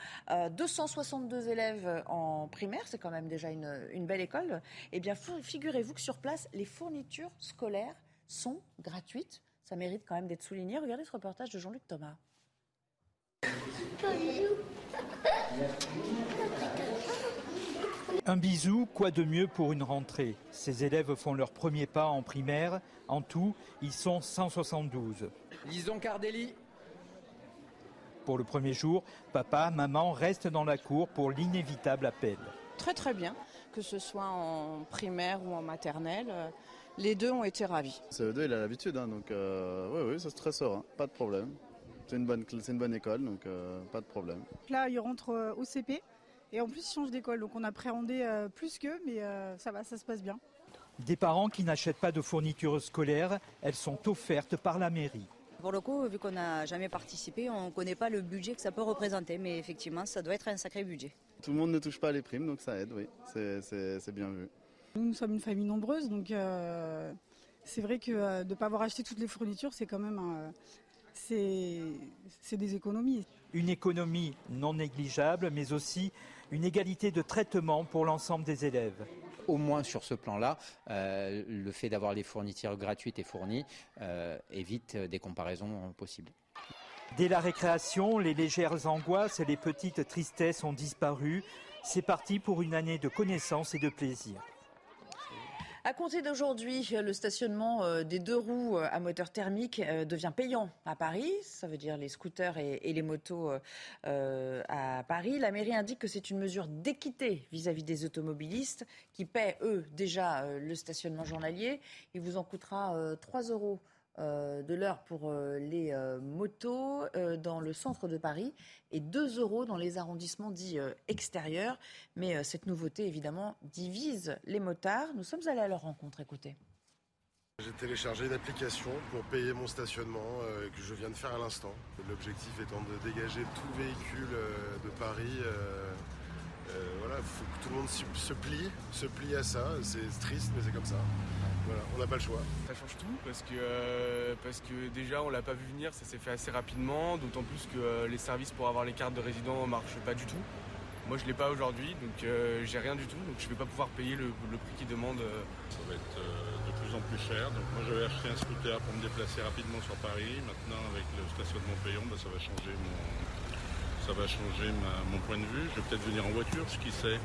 262 élèves en primaire, c'est quand même déjà une, une belle école. Eh bien, figurez-vous que sur place, les fournitures scolaires sont gratuites. Ça mérite quand même d'être souligné. Regardez ce reportage de Jean-Luc Thomas. Un bisou, quoi de mieux pour une rentrée? Ces élèves font leur premier pas en primaire. En tout, ils sont 172. Lison Cardelli. Pour le premier jour, papa, maman restent dans la cour pour l'inévitable appel. Très très bien, que ce soit en primaire ou en maternelle. Les deux ont été ravis. CE2, il a l'habitude, hein, donc euh, oui, oui, ça se très serein, pas de problème. C'est une bonne, c'est une bonne école, donc euh, pas de problème. Là, il rentre euh, au CP et en plus, il change d'école, donc on appréhendait euh, plus qu'eux, mais euh, ça va, ça se passe bien. Des parents qui n'achètent pas de fournitures scolaires, elles sont offertes par la mairie. Pour le coup, vu qu'on n'a jamais participé, on ne connaît pas le budget que ça peut représenter, mais effectivement, ça doit être un sacré budget. Tout le monde ne touche pas les primes, donc ça aide, oui, c'est bien vu. Nous, nous sommes une famille nombreuse, donc euh, c'est vrai que euh, de ne pas avoir acheté toutes les fournitures, c'est quand même un, c'est des économies. Une économie non négligeable, mais aussi une égalité de traitement pour l'ensemble des élèves. Au moins sur ce plan-là, euh, le fait d'avoir les fournitures gratuites et fournies euh, évite des comparaisons possibles. Dès la récréation, les légères angoisses et les petites tristesses ont disparu. C'est parti pour une année de connaissances et de plaisir. À compter d'aujourd'hui, le stationnement euh, des deux roues euh, à moteur thermique euh, devient payant à Paris. Ça veut dire les scooters et, les motos à Paris. La mairie indique que c'est une mesure d'équité vis-à-vis des automobilistes qui paient, eux, déjà le stationnement journalier. Il vous en coûtera 3 euros de l'heure pour euh, les euh, motos dans le centre de Paris et 2 euros dans les arrondissements dits extérieurs. Mais cette nouveauté, évidemment, divise les motards. Nous sommes allés à leur rencontre. Écoutez. J'ai téléchargé une application pour payer mon stationnement que je viens de faire à l'instant. L'objectif étant de dégager tout véhicule de Paris. voilà, il faut que tout le monde se plie, se plie à ça. C'est triste, mais c'est comme ça. Voilà, on n'a pas le choix. Ça change tout parce que, euh, parce que déjà on l'a pas vu venir, ça s'est fait assez rapidement, d'autant plus que euh, les services pour avoir les cartes de résident ne marchent pas du tout. Moi je l'ai pas aujourd'hui, donc euh, j'ai rien du tout, donc je vais pas pouvoir payer le, prix qu'ils demandent. Ça va être de plus en plus cher. Donc moi j'avais acheté un scooter pour me déplacer rapidement sur Paris. Maintenant avec le stationnement payant, bah, ça va changer mon, ça va changer mon point de vue. Je vais peut-être venir en voiture, ce qui sait.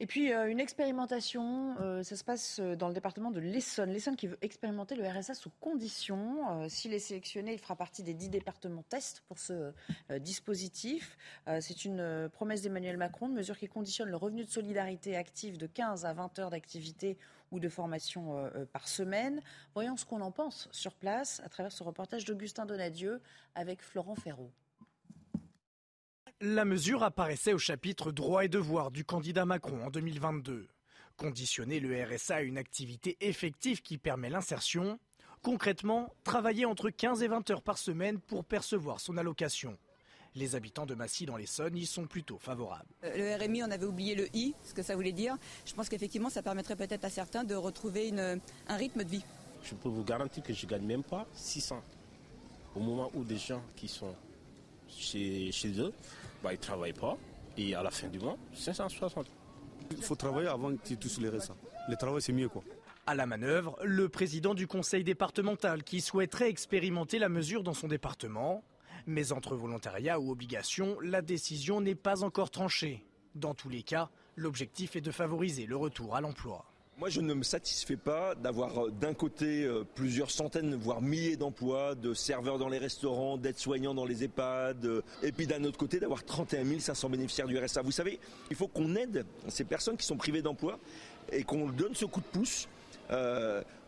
Et puis euh, une expérimentation, euh, ça se passe euh, dans le département de l'Essonne. L'Essonne qui veut expérimenter le RSA sous condition. S'il est sélectionné, il fera partie des dix départements tests pour ce dispositif. C'est une promesse d'Emmanuel Macron, une mesure qui conditionne le revenu de solidarité active de 15 à 20 heures d'activité ou de formation par semaine. Voyons ce qu'on en pense sur place à travers ce reportage d'Augustin Donadieu avec Florent Ferraud. La mesure apparaissait au chapitre droits et devoirs du candidat Macron en 2022. Conditionner le RSA à une activité effective qui permet l'insertion. Concrètement, travailler entre 15 et 20 heures par semaine pour percevoir son allocation. Les habitants de Massy dans l'Essonne y sont plutôt favorables. Euh, le RMI, on avait oublié le I, ce que ça voulait dire. Je pense qu'effectivement, ça permettrait peut-être à certains de retrouver un rythme de vie. Je peux vous garantir que je ne gagne même pas 600. Au moment où des gens qui sont chez, chez eux bah, ils ne travaillent pas. Et à la fin du mois, 560. Il faut travailler avant qu'ils touchent les restes. Le travail, c'est mieux. quoi. À la manœuvre, le président du conseil départemental qui souhaiterait expérimenter la mesure dans son département. Mais entre volontariat ou obligation, la décision n'est pas encore tranchée. Dans tous les cas, l'objectif est de favoriser le retour à l'emploi. Moi, je ne me satisfais pas d'avoir euh, d'un côté euh, plusieurs centaines, voire milliers d'emplois, de serveurs dans les restaurants, d'aides-soignants dans les EHPAD, euh, et puis d'un autre côté d'avoir 31 500 bénéficiaires du RSA. Vous savez, il faut qu'on aide ces personnes qui sont privées d'emploi et qu'on donne ce coup de pouce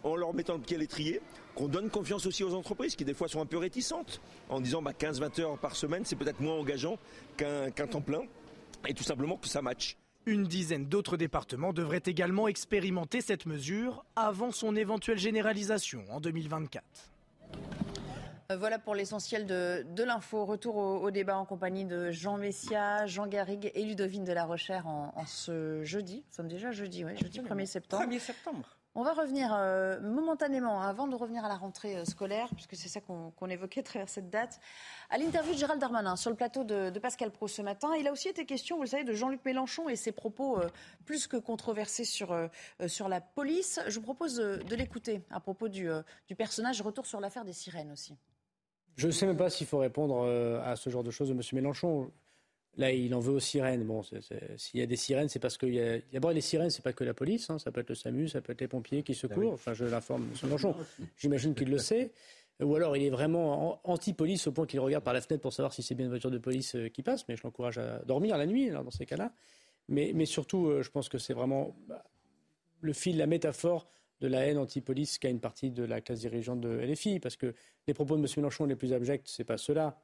en leur mettant le pied à l'étrier, qu'on donne confiance aussi aux entreprises qui des fois sont un peu réticentes en disant bah, 15-20 heures par semaine, c'est peut-être moins engageant qu'un temps plein, et tout simplement que ça matche. Une dizaine d'autres départements devraient également expérimenter cette mesure avant son éventuelle généralisation en 2024. Euh, voilà pour l'essentiel de, l'info. Retour au, débat en compagnie de Jean Messia, Jean Garrigue et Ludovine de la Rochère en, ce jeudi. Nous sommes déjà jeudi, oui, jeudi 1er septembre. 1er septembre. On va revenir euh, momentanément, avant de revenir à la rentrée euh, scolaire, puisque c'est ça qu'on évoquait à travers cette date, à l'interview de Gérald Darmanin sur le plateau de, Pascal Pro ce matin. Il a aussi été question, vous le savez, de Jean-Luc Mélenchon et ses propos euh, plus que controversés sur, sur la police. Je vous propose de l'écouter à propos du, du personnage. Retour sur l'affaire des sirènes aussi. Je ne sais même pas s'il faut répondre à ce genre de choses de M. Mélenchon. Là, il en veut aux sirènes. Bon, s'il y a des sirènes, c'est parce qu'il y a. D'abord, les sirènes, c'est pas que la police. Hein. ça peut être le SAMU, ça peut être les pompiers qui secourent. Enfin, je l'informe, M. Mélenchon. J'imagine qu'il le sait. Ou alors, il est vraiment anti-police au point qu'il regarde par la fenêtre pour savoir si c'est bien une voiture de police euh, qui passe. Mais je l'encourage à dormir la nuit, dans ces cas-là. Mais, mais surtout, euh, je pense que c'est vraiment bah, le fil, la métaphore de la haine anti-police qu'a une partie de la classe dirigeante de LFI. Parce que les propos de M. Mélenchon les plus abjects, c'est pas ceux-là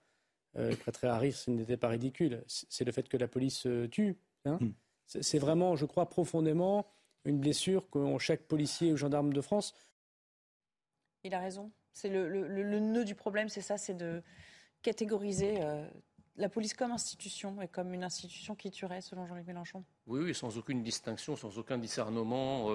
euh, prêterait à rire, ce n'était pas ridicule. C'est le fait que la police euh, tue. Hein. Hmm. C'est vraiment, je crois, profondément une blessure que chaque policier ou gendarme de France. Il a raison. C'est le, le, nœud du problème, c'est ça, c'est de catégoriser euh, la police comme institution et comme une institution qui tuerait, selon Jean-Luc Mélenchon. Oui, oui, sans aucune distinction, sans aucun discernement.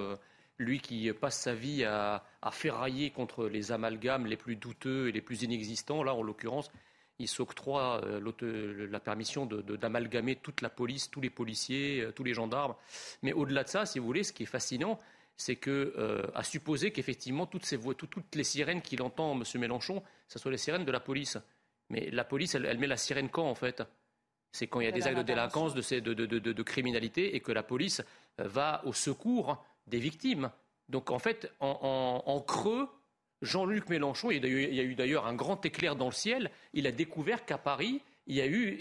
lui qui passe sa vie à, à ferrailler contre les amalgames les plus douteux et les plus inexistants, là, en l'occurrence, il s'octroie euh, la permission d'amalgamer toute la police, tous les policiers, euh, tous les gendarmes. Mais au-delà de ça, si vous voulez, ce qui est fascinant, c'est que, euh, à supposer qu'effectivement, toutes, ces toutes les sirènes qu'il entend, M. Mélenchon, ce soient les sirènes de la police. Mais la police, elle, met la sirène quand, en fait? C'est quand il y a des actes de délinquance, de, de, criminalité, et que la police va au secours des victimes. Donc, en fait, en creux, Jean-Luc Mélenchon, il y a eu d'ailleurs un grand éclair dans le ciel, il a découvert qu'à Paris, il y a eu,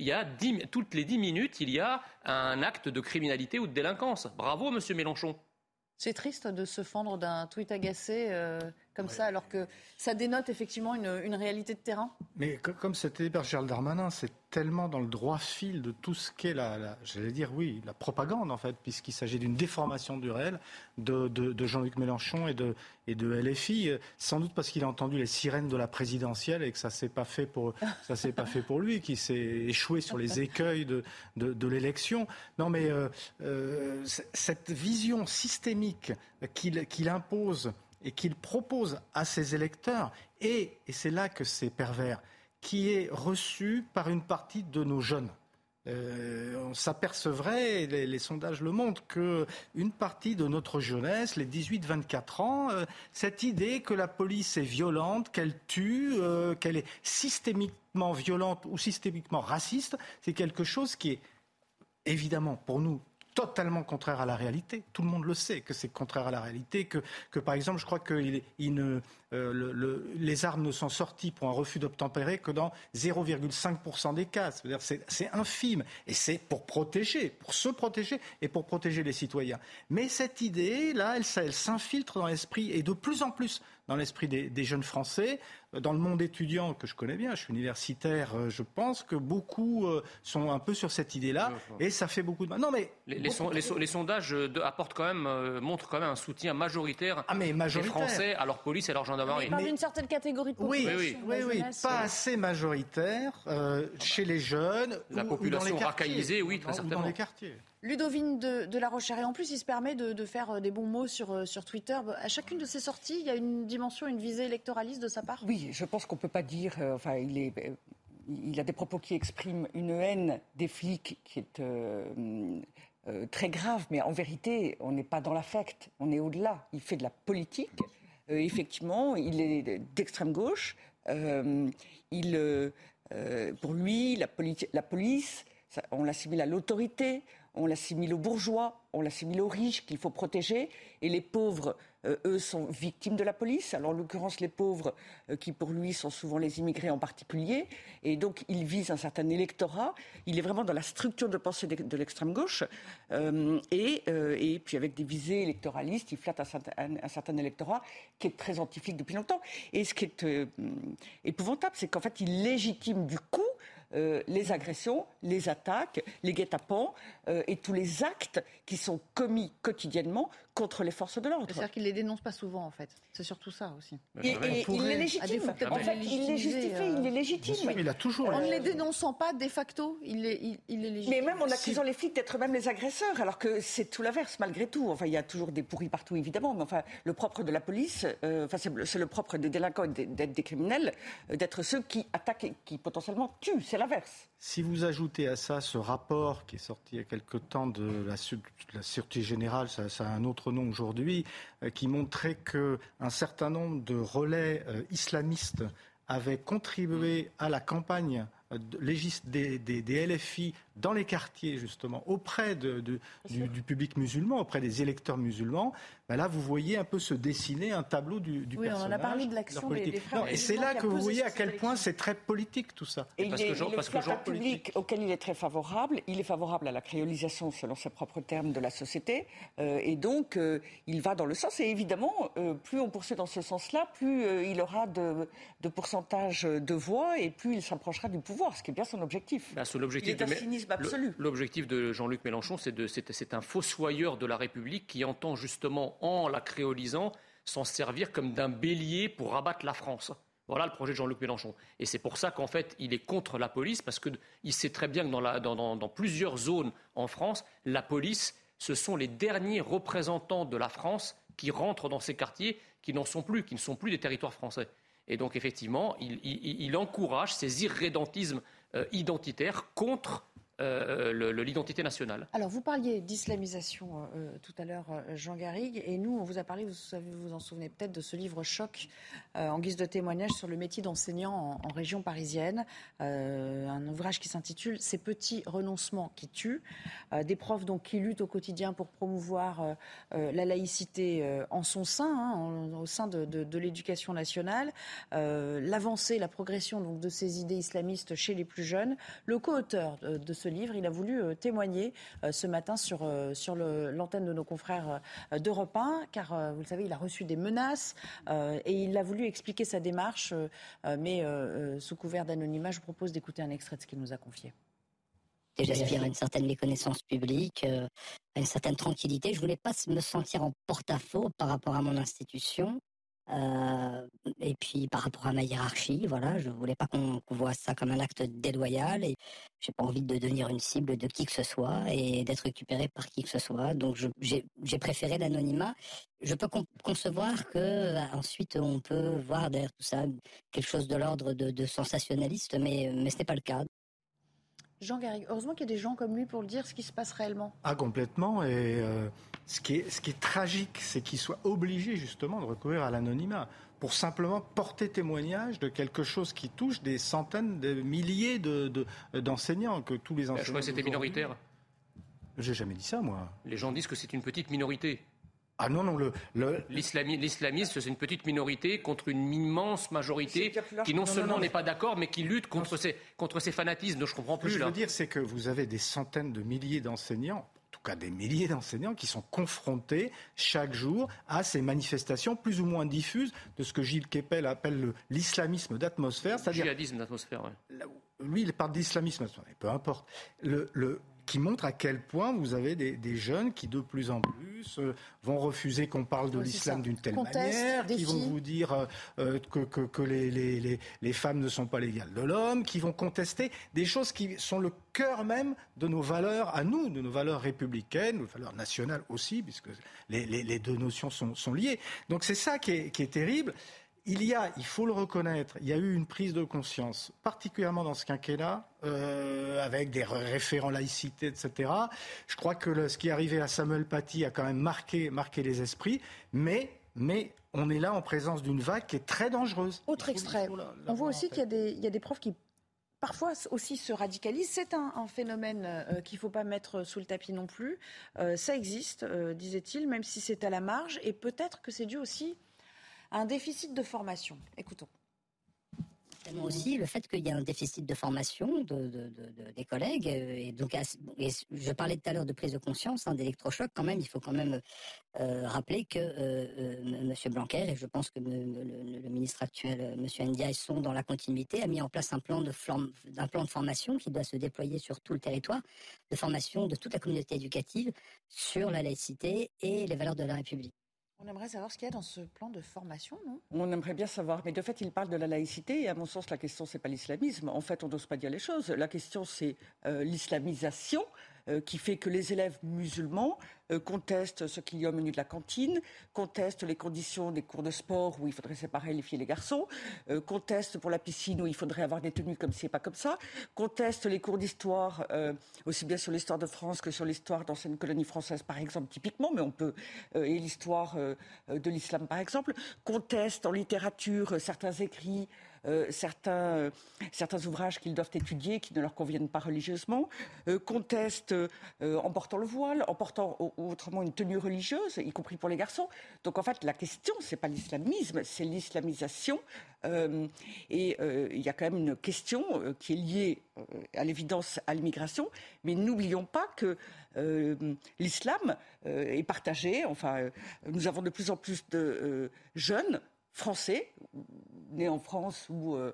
toutes les dix minutes, il y a un acte de criminalité ou de délinquance. Bravo, monsieur Mélenchon. C'est triste de se fendre d'un tweet agacé euh, comme ça, alors que ça dénote effectivement une, réalité de terrain. Mais comme c'était Gérald Darmanin, c'est tellement dans le droit fil de tout ce qu'est la, j'allais dire oui, la propagande en fait, puisqu'il s'agit d'une déformation du réel de, Jean-Luc Mélenchon et de, et de LFI, sans doute parce qu'il a entendu les sirènes de la présidentielle et que ça s'est pas fait pour ça s'est pas fait pour lui, qui s'est échoué sur les écueils de, de, l'élection. Non, mais euh, euh, cette vision systémique qu'il impose et qu'il propose à ses électeurs, et, c'est là que c'est pervers, qui est reçu par une partie de nos jeunes. Euh, on s'apercevrait, les, sondages le montrent, qu'une partie de notre jeunesse, les 18-24 ans, euh, cette idée que la police est violente, qu'elle tue, euh, qu'elle est systémiquement violente ou systémiquement raciste, c'est quelque chose qui est évidemment pour nous totalement contraire à la réalité. Tout le monde le sait que c'est contraire à la réalité, que, que par exemple, je crois que euh, les armes ne sont sorties pour un refus d'obtempérer que dans 0,5% des cas. C'est infime. Et c'est pour protéger, pour se protéger et pour protéger les citoyens. Mais cette idée-là, elle, elle s'infiltre dans l'esprit et de plus en plus dans l'esprit des, jeunes Français. Euh, dans le monde étudiant que je connais bien, je suis universitaire, euh, je pense que beaucoup euh, sont un peu sur cette idée-là et ça fait beaucoup de mal. Non, mais les, sondages apportent quand même, montrent quand même un soutien majoritaire, ah, mais majoritaire. des Français à leur police et à leur gendarmerie. On parle d'une certaine catégorie de population. Oui, oui, oui, pas assez majoritaire chez les jeunes. La population racaillisée, oui, très certainement. dans les quartiers. Ludovine de, La Rochère. Et en plus, il se permet de, faire euh, des bons mots sur, euh, sur Twitter. À chacune de ses sorties, il y a une dimension, une visée électoraliste de sa part? Oui, je pense qu'on ne peut pas dire. Euh, enfin, il, est, il a des propos qui expriment une haine des flics qui est. très grave, mais en vérité, on n'est pas dans l'affect, on est au-delà. Il fait de la politique. effectivement, il est d'extrême gauche. pour lui, la, la police, on l'assimile à l'autorité, on l'assimile aux bourgeois, on l'assimile aux riches qu'il faut protéger, et les pauvres, euh, eux, sont victimes de la police. Alors, en l'occurrence, les pauvres, euh, qui pour lui sont souvent les immigrés en particulier, et donc il vise un certain électorat. Il est vraiment dans la structure de pensée de, l'extrême gauche, euh, et, puis avec des visées électoralistes, il flatte un certain, électorat qui est très antiflique depuis longtemps. Et ce qui est épouvantable, c'est qu'en fait, il légitime du coup euh, les agressions, les attaques, les guet-apens euh, et tous les actes qui sont commis quotidiennement contre les forces de l'ordre. C'est-à-dire qu'il ne les dénonce pas souvent, en fait. C'est surtout ça aussi. Et, il les légitime. En fait, il les justifie, il les légitime. il a toujours... En ne les dénonçant pas, de facto, il les, il, légitime. Mais même en accusant les flics d'être même les agresseurs, alors que c'est tout l'inverse, malgré tout. Enfin, il y a toujours des pourris partout, évidemment. Mais enfin, le propre de la police, euh, enfin, c'est le propre des délinquants d'être des criminels, euh, d'être ceux qui attaquent et qui potentiellement tuent. C'est l'inverse. Si vous ajoutez à ça ce rapport qui est sorti il y a quelque temps de la, Sûreté Générale, ça, ça, a un autre nom aujourd'hui, euh, qui montrait qu'un certain nombre de relais euh, islamistes avaient contribué à la campagne des, des, LFI dans les quartiers, justement, auprès de, du, public musulman, auprès des électeurs musulmans, ben là, vous voyez un peu se dessiner un tableau du, du oui, personnage. on a parlé de l'action des, frères. et c'est là que vous voyez à quel point c'est très politique tout ça. Et parce il est, que parce que genre public auquel il est très favorable, il est favorable à la créolisation, selon ses propres termes, de la société, euh, et donc euh, il va dans le sens. Et évidemment, euh, plus on poursuit dans ce sens-là, plus il aura de, de, pourcentage de voix et plus il s'approchera du pouvoir, ce qui est bien son objectif. Bah, l'objectif il cynisme absolu. L'objectif de Jean-Luc Mélenchon, c'est un fossoyeur de la République qui entend justement en la créolisant, s'en servir comme d'un bélier pour abattre la France. Voilà le projet de Jean-Luc Mélenchon. Et c'est pour ça qu'en fait, il est contre la police, parce qu'il sait très bien que dans, plusieurs zones en France, la police, ce sont les derniers représentants de la France qui rentrent dans ces quartiers, qui n'en sont plus, qui ne sont plus des territoires français. Et donc, effectivement, il, encourage ces irrédentismes euh, identitaires contre euh, l'identité nationale. Alors, vous parliez d'islamisation euh, euh, tout à l'heure, Jean Garrigue, et nous, on vous a parlé, vous vous en souvenez peut-être, de ce livre choc en guise de témoignage sur le métier d'enseignant en, région parisienne. un ouvrage qui s'intitule Ces petits renoncements qui tuent. des profs donc, qui luttent au quotidien pour promouvoir la laïcité en son sein, hein, au sein de, l'éducation nationale, l'avancée, la progression donc, de ces idées islamistes chez les plus jeunes. Le co-auteur de ce livre. Il a voulu euh, témoigner euh, ce matin sur, euh, sur l'antenne de nos confrères d'Europe 1, car vous le savez, il a reçu des menaces et il a voulu expliquer sa démarche, mais sous couvert d'anonymat. Je vous propose d'écouter un extrait de ce qu'il nous a confié. J'aspire à une certaine méconnaissance publique, à une certaine tranquillité. Je voulais pas me sentir en porte-à-faux par rapport à mon institution. Et puis par rapport à ma hiérarchie, voilà, je voulais pas qu'on voit ça comme un acte déloyal et j'ai pas envie de devenir une cible de qui que ce soit et d'être récupéré par qui que ce soit. Donc j'ai préféré l'anonymat. Je peux concevoir que euh, ensuite on peut voir derrière tout ça quelque chose de l'ordre de, sensationnaliste, mais mais ce n'est pas le cas. Jean Garrigue, heureusement qu'il y a des gens comme lui pour le dire ce qui se passe réellement. Ah, complètement. Et euh, ce, qui est, ce qui est tragique, c'est qu'il soit obligé justement de recourir à l'anonymat pour simplement porter témoignage de quelque chose qui touche des centaines de milliers d'enseignants, de, que tous les enseignants. Je crois que c'était minoritaire. J'ai jamais dit ça, moi. Les gens disent que c'est une petite minorité. Ah non, non, le, l'islamisme, c'est une petite minorité contre une immense majorité qui non, seulement n'est pas d'accord, mais qui lutte contre ces, contre ces fanatismes. Donc je comprends plus. Ce que je veux dire, c'est que vous avez des centaines de milliers d'enseignants, en tout cas des milliers d'enseignants, qui sont confrontés chaque jour à ces manifestations plus ou moins diffuses de ce que Gilles Kepel appelle l'islamisme d'atmosphère. C'est-à-dire. Djihadisme d'atmosphère, oui. Lui, il parle d'islamisme, peu importe. Le, le, qui montre à quel point vous avez des, jeunes qui de plus en plus euh, vont refuser qu'on parle de l'islam d'une telle manière, qui vont vous dire euh, euh, que, que, les, les, les, femmes ne sont pas l'égale de l'homme, qui vont contester des choses qui sont le cœur même de nos valeurs à nous, de nos valeurs républicaines, nos valeurs nationales aussi, puisque les, deux notions sont, sont liées. Donc c'est ça qui est, qui est terrible il y a, il faut le reconnaître, il y a eu une prise de conscience, particulièrement dans ce quinquennat, euh, avec des référents laïcité, etc. Je crois que ce qui est arrivé à Samuel Paty a quand même marqué, marqué les esprits, mais, mais on est là en présence d'une vague qui est très dangereuse. Autre extrait. on voit aussi qu'il y, y, a des profs qui parfois aussi se radicalisent. C'est un, phénomène euh, qu'il ne faut pas mettre sous le tapis non plus. Euh, ça existe, disait-il, même si c'est à la marge. Et peut-être que c'est dû aussi un déficit de formation. Écoutons aussi le fait qu'il y a un déficit de formation de, des collègues. Euh, et je parlais tout à l'heure de prise de conscience, hein, d'électrochoc. Quand même, il faut quand même euh, rappeler que euh, M. Blanquer et je pense que le, ministre actuel, M. Ndiaye, sont dans la continuité, a mis en place un plan de un plan de formation qui doit se déployer sur tout le territoire, de formation de toute la communauté éducative sur la laïcité et les valeurs de la République. On aimerait savoir ce qu'il y a dans ce plan de formation, non? On aimerait bien savoir, mais de fait, il parle de la laïcité, et à mon sens, la question, c'est pas l'islamisme. En fait, on n'ose pas dire les choses. La question, c'est euh, l'islamisation qui fait que les élèves musulmans euh, contestent ce qu'il y a au menu de la cantine, contestent les conditions des cours de sport où il faudrait séparer les filles et les garçons, euh, contestent pour la piscine où il faudrait avoir des tenues comme si et pas comme ça, contestent les cours d'histoire, aussi bien sur l'histoire de France que sur l'histoire d'anciennes colonies françaises, par exemple, typiquement, mais on peut, et l'histoire de l'islam, par exemple, contestent en littérature certains écrits certains, certains ouvrages qu'ils doivent étudier qui ne leur conviennent pas religieusement, contestent en portant le voile, en portant autrement une tenue religieuse, y compris pour les garçons. Donc en fait, la question, c'est pas l'islamisme, c'est l'islamisation. et il y a quand même une question qui est liée à l'évidence à l'immigration, mais n'oublions pas que l'islam est partagé. Enfin, nous avons de plus en plus de jeunes français, nés en France ou, euh,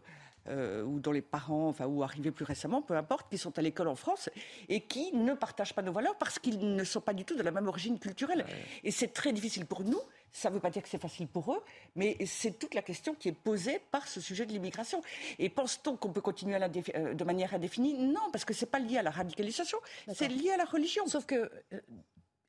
euh, ou dont les parents, enfin, ou arrivés plus récemment, peu importe, qui sont à l'école en France et qui ne partagent pas nos valeurs parce qu'ils ne sont pas du tout de la même origine culturelle. Et c'est très difficile pour nous. Ça ne veut pas dire que c'est facile pour eux, mais c'est toute la question qui est posée par ce sujet de l'immigration. Et pense-t-on qu'on peut continuer à euh, de manière indéfinie? Non, parce que ce n'est pas lié à la radicalisation, c'est lié à la religion. Sauf que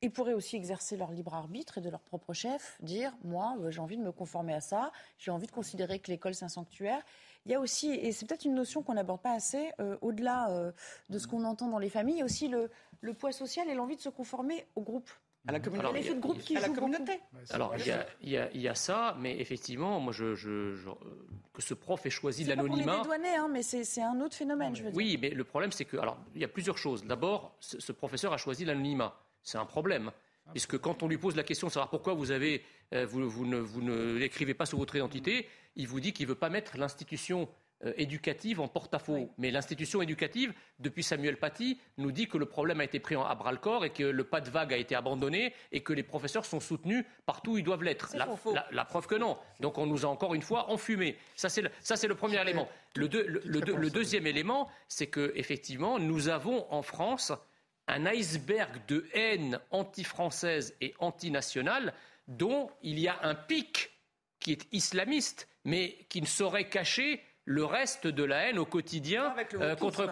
ils pourraient aussi exercer leur libre arbitre et de leur propre chef dire moi euh, j'ai envie de me conformer à ça, j'ai envie de considérer que l'école c'est un sanctuaire. Il y a aussi, et c'est peut-être une notion qu'on n'aborde pas assez, euh, au-delà euh, de ce qu'on entend dans les familles, il y a aussi le, le poids social et l'envie de se conformer au groupe. À la communauté. Alors, l'effet de groupe qui à la communauté. Alors, il y, a, il, y a, il y, a, ça, mais effectivement, moi, je, je, je que ce prof ait choisi l'anonymat. C'est pas hein, mais c'est un autre phénomène, je veux dire. Oui, mais le problème, c'est que, alors, il y a plusieurs choses. D'abord, ce, ce professeur a choisi l'anonymat c'est un problème. Puisque quand on lui pose la question de savoir pourquoi vous, avez, euh, vous, ne, l'écrivez pas sur votre identité, il vous dit qu'il ne veut pas mettre l'institution euh, éducative en porte-à-faux. Mais l'institution éducative, depuis Samuel Paty, nous dit que le problème a été pris à bras le corps et que le pas de vague a été abandonné et que les professeurs sont soutenus partout où ils doivent l'être. La, preuve que non. Donc on nous a encore une fois enfumés. Ça, c'est le, premier élément. Le, le deuxième élément, c'est que effectivement, nous avons en France un iceberg de haine anti-française et anti-nationale dont il y a un pic qui est islamiste, mais qui ne saurait cacher le reste de la haine au quotidien euh, contre,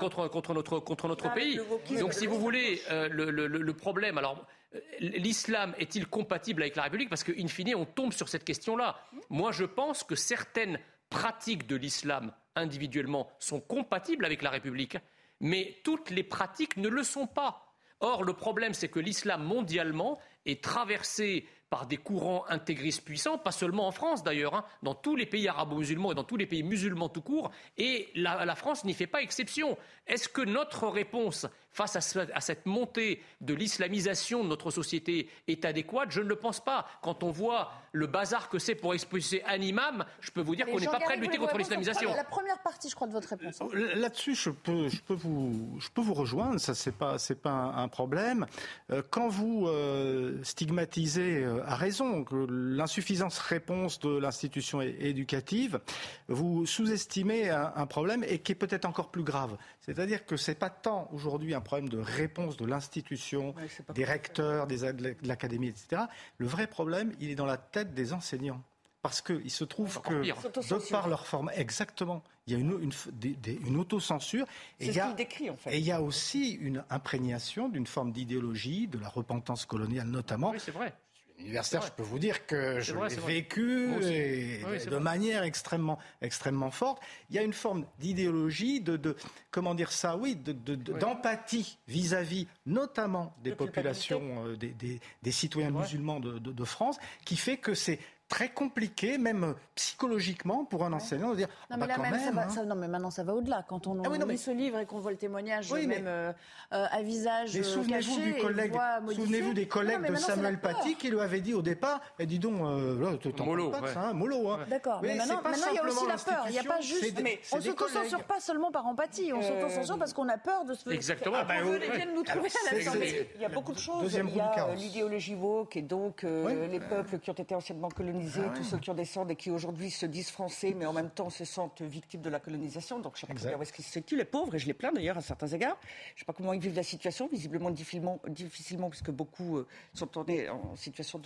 notre, pays. Donc, si vous voulez, euh, le, problème, alors, euh, l'islam est-il compatible avec la République? Parce qu'in fine, on tombe sur cette question-là. Moi, je pense que certaines pratiques de l'islam individuellement sont compatibles avec la République mais toutes les pratiques ne le sont pas. Or, le problème, c'est que l'islam mondialement est traversé par des courants intégristes puissants, pas seulement en France d'ailleurs, hein, dans tous les pays arabo-musulmans et dans tous les pays musulmans tout court, et la France n'y fait pas exception. Est-ce que notre réponse face à, cette montée de l'islamisation de notre société est adéquate Je ne le pense pas. Quand on voit le bazar que c'est pour expulser un imam, je peux vous dire qu'on n'est pas prêt de lutter contre l'islamisation. La première partie, je crois, de votre réponse. Hein. Là-dessus, je peux, je, peux vous, je peux vous rejoindre, ça, c'est pas, c'est pas un, problème. Euh, quand vous euh, stigmatisez euh, à raison l'insuffisance réponse de l'institution éducative, vous sous-estimez un, un problème et qui est peut-être encore plus grave. C'est-à-dire que c'est pas tant aujourd'hui un problème de réponse de l'institution, des recteurs, des, de l'académie, etc. Le vrai problème, il est dans la tête des enseignants. Parce qu'il se trouve que, de par leur forme, exactement, il y a une, une, une autocensure. Et il, y a, décrit, en fait. et il y a aussi une imprégnation d'une forme d'idéologie, de la repentance coloniale notamment. Oui, c'est vrai universitaire, je peux vous dire que je l'ai vécu de manière extrêmement, extrêmement forte. Il y a une forme d'idéologie, de, comment dire ça, oui, d'empathie vis-à-vis, notamment des populations, euh, des, citoyens musulmans de, France, qui fait que c'est très compliqué, même psychologiquement, pour un enseignant de dire non, mais, non, mais maintenant ça va au-delà. Quand on, ah lit ce livre et qu'on voit le témoignage, même euh, euh, à visage mais souvenez-vous du collègue, souvenez-vous des collègues de Samuel Paty qui lui avait dit au départ, et eh, dis donc, euh, mollo, pas ça, hein, mollo. Hein. D'accord, mais, maintenant, il y a aussi la peur. Il n'y a pas juste. Mais on s'auto-censure pas seulement par empathie, on s'auto-censure parce qu'on a peur de se faire. Exactement. Ah, bah, nous trouver à la Il y a beaucoup de choses. Il y a l'idéologie woke et donc les peuples qui ont été anciennement colonisés ah tous ceux qui en descendent et qui aujourd'hui se disent français, mais en même temps se sentent victimes de la colonisation. Donc je ne sais pas où est-ce qu'ils se situent, les pauvres, et je les plains d'ailleurs à certains égards. Je ne sais pas comment ils vivent la situation, visiblement difficilement, difficilement puisque beaucoup euh, sont tournés en situation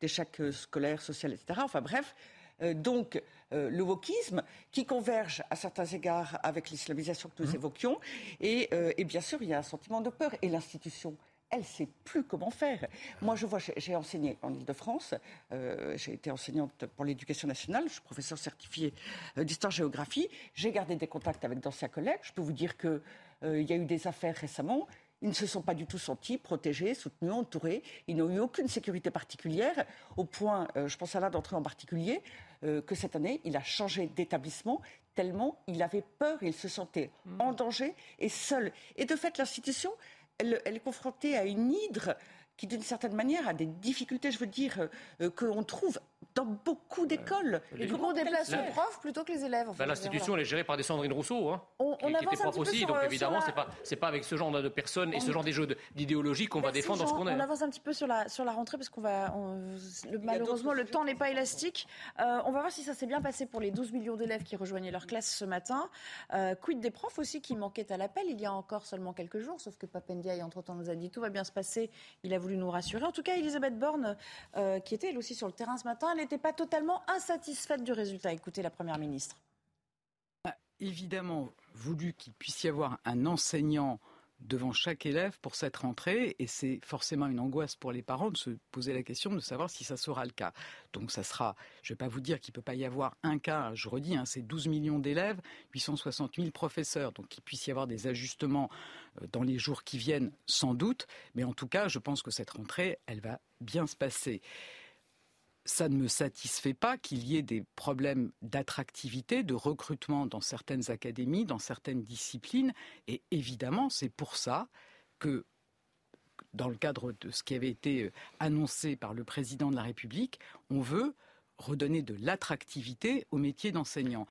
d'échec euh, scolaire, social, etc. Enfin bref. Euh, donc, le wokisme, qui converge à certains égards avec l'islamisation que nous mmh. évoquions. Et, et, bien sûr, il y a un sentiment de peur. Et l'institution elle ne sait plus comment faire. Moi, je vois, j'ai enseigné en Ile-de-France, euh, j'ai été enseignante pour l'éducation nationale, je suis professeur certifié euh, d'histoire-géographie, j'ai gardé des contacts avec d'anciens collègues. Je peux vous dire qu'il euh, y a eu des affaires récemment. Ils ne se sont pas du tout sentis protégés, soutenus, entourés. Ils n'ont eu aucune sécurité particulière, au point, je pense à l'un d'entre eux en particulier, euh, que cette année, il a changé d'établissement tellement il avait peur, il se sentait Mmh. en danger et seul. Et de fait, l'institution, elle, est confrontée à une hydre qui, d'une certaine manière, a des difficultés, je veux dire, euh, euh, qu'on trouve dans beaucoup d'écoles. Et coup, on déplace La- les profs plutôt que les élèves. enfin, Bah, L'institution, elle est gérée par des Sandrine Rousseau, hein, On- qui, on qui avance était un prof petit peu aussi. sur, donc euh, évidemment, c'est la- pas c'est pas avec ce genre de personnes et ce genre des jeux de- d'idéologie qu'on va défendre Jean. ce qu'on est. On avance un petit peu sur la, sur la rentrée parce qu'on va. on- le- malheureusement, le temps n'est pas élastique. Euh, on va voir si ça s'est bien passé pour les 12 millions d'élèves qui rejoignaient leur classe ce matin. Euh, quid des profs aussi qui manquaient à l'appel il y a encore seulement quelques jours, sauf que Papendiaï, entre-temps, nous a dit tout va bien se passer. Il a voulu nous rassurer. En tout cas, Elisabeth Borne, euh, qui était elle aussi sur le terrain ce matin, elle n'était pas totalement insatisfaite du résultat. Écoutez la Première ministre. a évidemment voulu qu'il puisse y avoir un enseignant devant chaque élève pour cette rentrée et c'est forcément une angoisse pour les parents de se poser la question de savoir si ça sera le cas. Donc ça sera, je ne vais pas vous dire qu'il ne peut pas y avoir un cas, je redis, hein, c'est 12 millions d'élèves, 860 000 professeurs, donc qu'il puisse y avoir des ajustements euh, dans les jours qui viennent sans doute, mais en tout cas je pense que cette rentrée, elle va bien se passer ça ne me satisfait pas qu'il y ait des problèmes d'attractivité, de recrutement dans certaines académies, dans certaines disciplines. Et évidemment, c'est pour ça que, dans le cadre de ce qui avait été euh, annoncé par le président de la République, on veut redonner de l'attractivité au métier d'enseignant.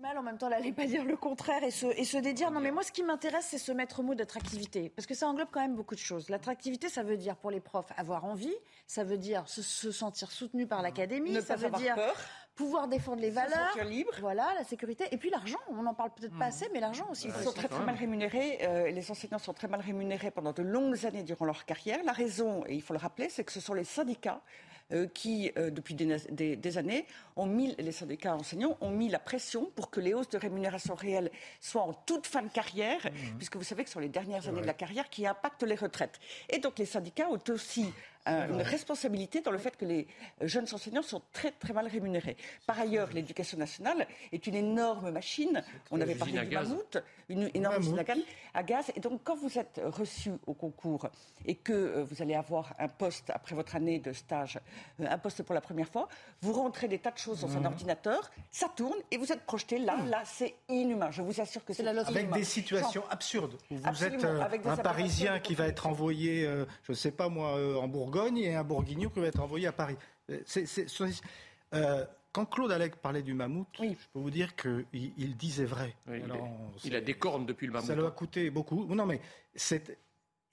Mal en même temps, elle n'allait pas dire le contraire et se, et se dédire. Non, mais moi, ce qui m'intéresse, c'est ce maître mot d'attractivité. Parce que ça englobe quand même beaucoup de choses. L'attractivité, ça veut dire pour les profs avoir envie, ça veut dire se, se sentir soutenu par l'académie, ça pas veut avoir dire peur. pouvoir défendre les Se valeurs. sentir libre. Voilà, la sécurité. Et puis l'argent. On n'en parle peut-être pas assez, mais l'argent aussi. Ils sont très, très mal rémunérés. euh, les enseignants sont très mal rémunérés pendant de longues années durant leur carrière. La raison, et il faut le rappeler, c'est que ce sont les syndicats qui, euh, depuis des, des- des années, ont mis, les syndicats enseignants ont mis la pression pour que les hausses de rémunération réelles soient en toute fin de carrière, puisque vous savez que ce sont les dernières années de la carrière qui impactent les retraites. Et donc les syndicats ont aussi euh, une responsabilité dans le fait que les jeunes enseignants sont très très mal rémunérés. Par ailleurs, l'éducation nationale est une énorme machine. On avait parlé à du gaz. mammouth, une énorme usine à gaz, à gaz. Et donc, quand vous êtes reçu au concours et que euh, vous allez avoir un poste après votre année de stage, euh, un poste pour la première fois, vous rentrez des tas de choses dans un ordinateur, ça tourne et vous êtes projeté là. Là, c'est inhumain. Je vous assure que c'est Avec inhumain. des situations absurdes. Où vous Absolument, êtes euh, avec un Parisien qui va être envoyé, euh, je ne sais pas moi, euh, en Bourgogne et un Bourguignon qui va être envoyé à Paris. Euh, c'est- c'est- c'est- euh, quand Claude Allègre parlait du mammouth, je peux vous dire qu'il il disait vrai. Oui, il Alors, a des cornes depuis le mammouth. Ça lui a coûté beaucoup. Non, mais c'est.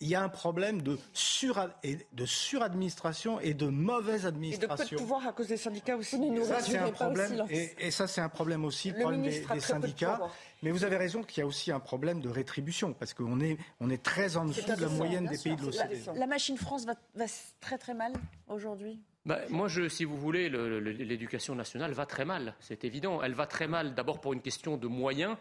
Il y a un problème de, sur, et de suradministration et de mauvaise Et de peu administration. de pouvoir à cause des syndicats aussi. Ça, c'est un problème, et, et ça, c'est un problème aussi, le, problème des, de syndicats. Mais vous avez raison qu'il y a aussi un problème de rétribution, parce qu'on est, on est très en dessous de la moyenne des sûr. pays de l'OCDE. la machine France va, va très très mal aujourd'hui? Bah, moi, je, si vous voulez, le- le- l'éducation nationale va très mal, c'est évident. Elle va très mal d'abord pour une question de moyens,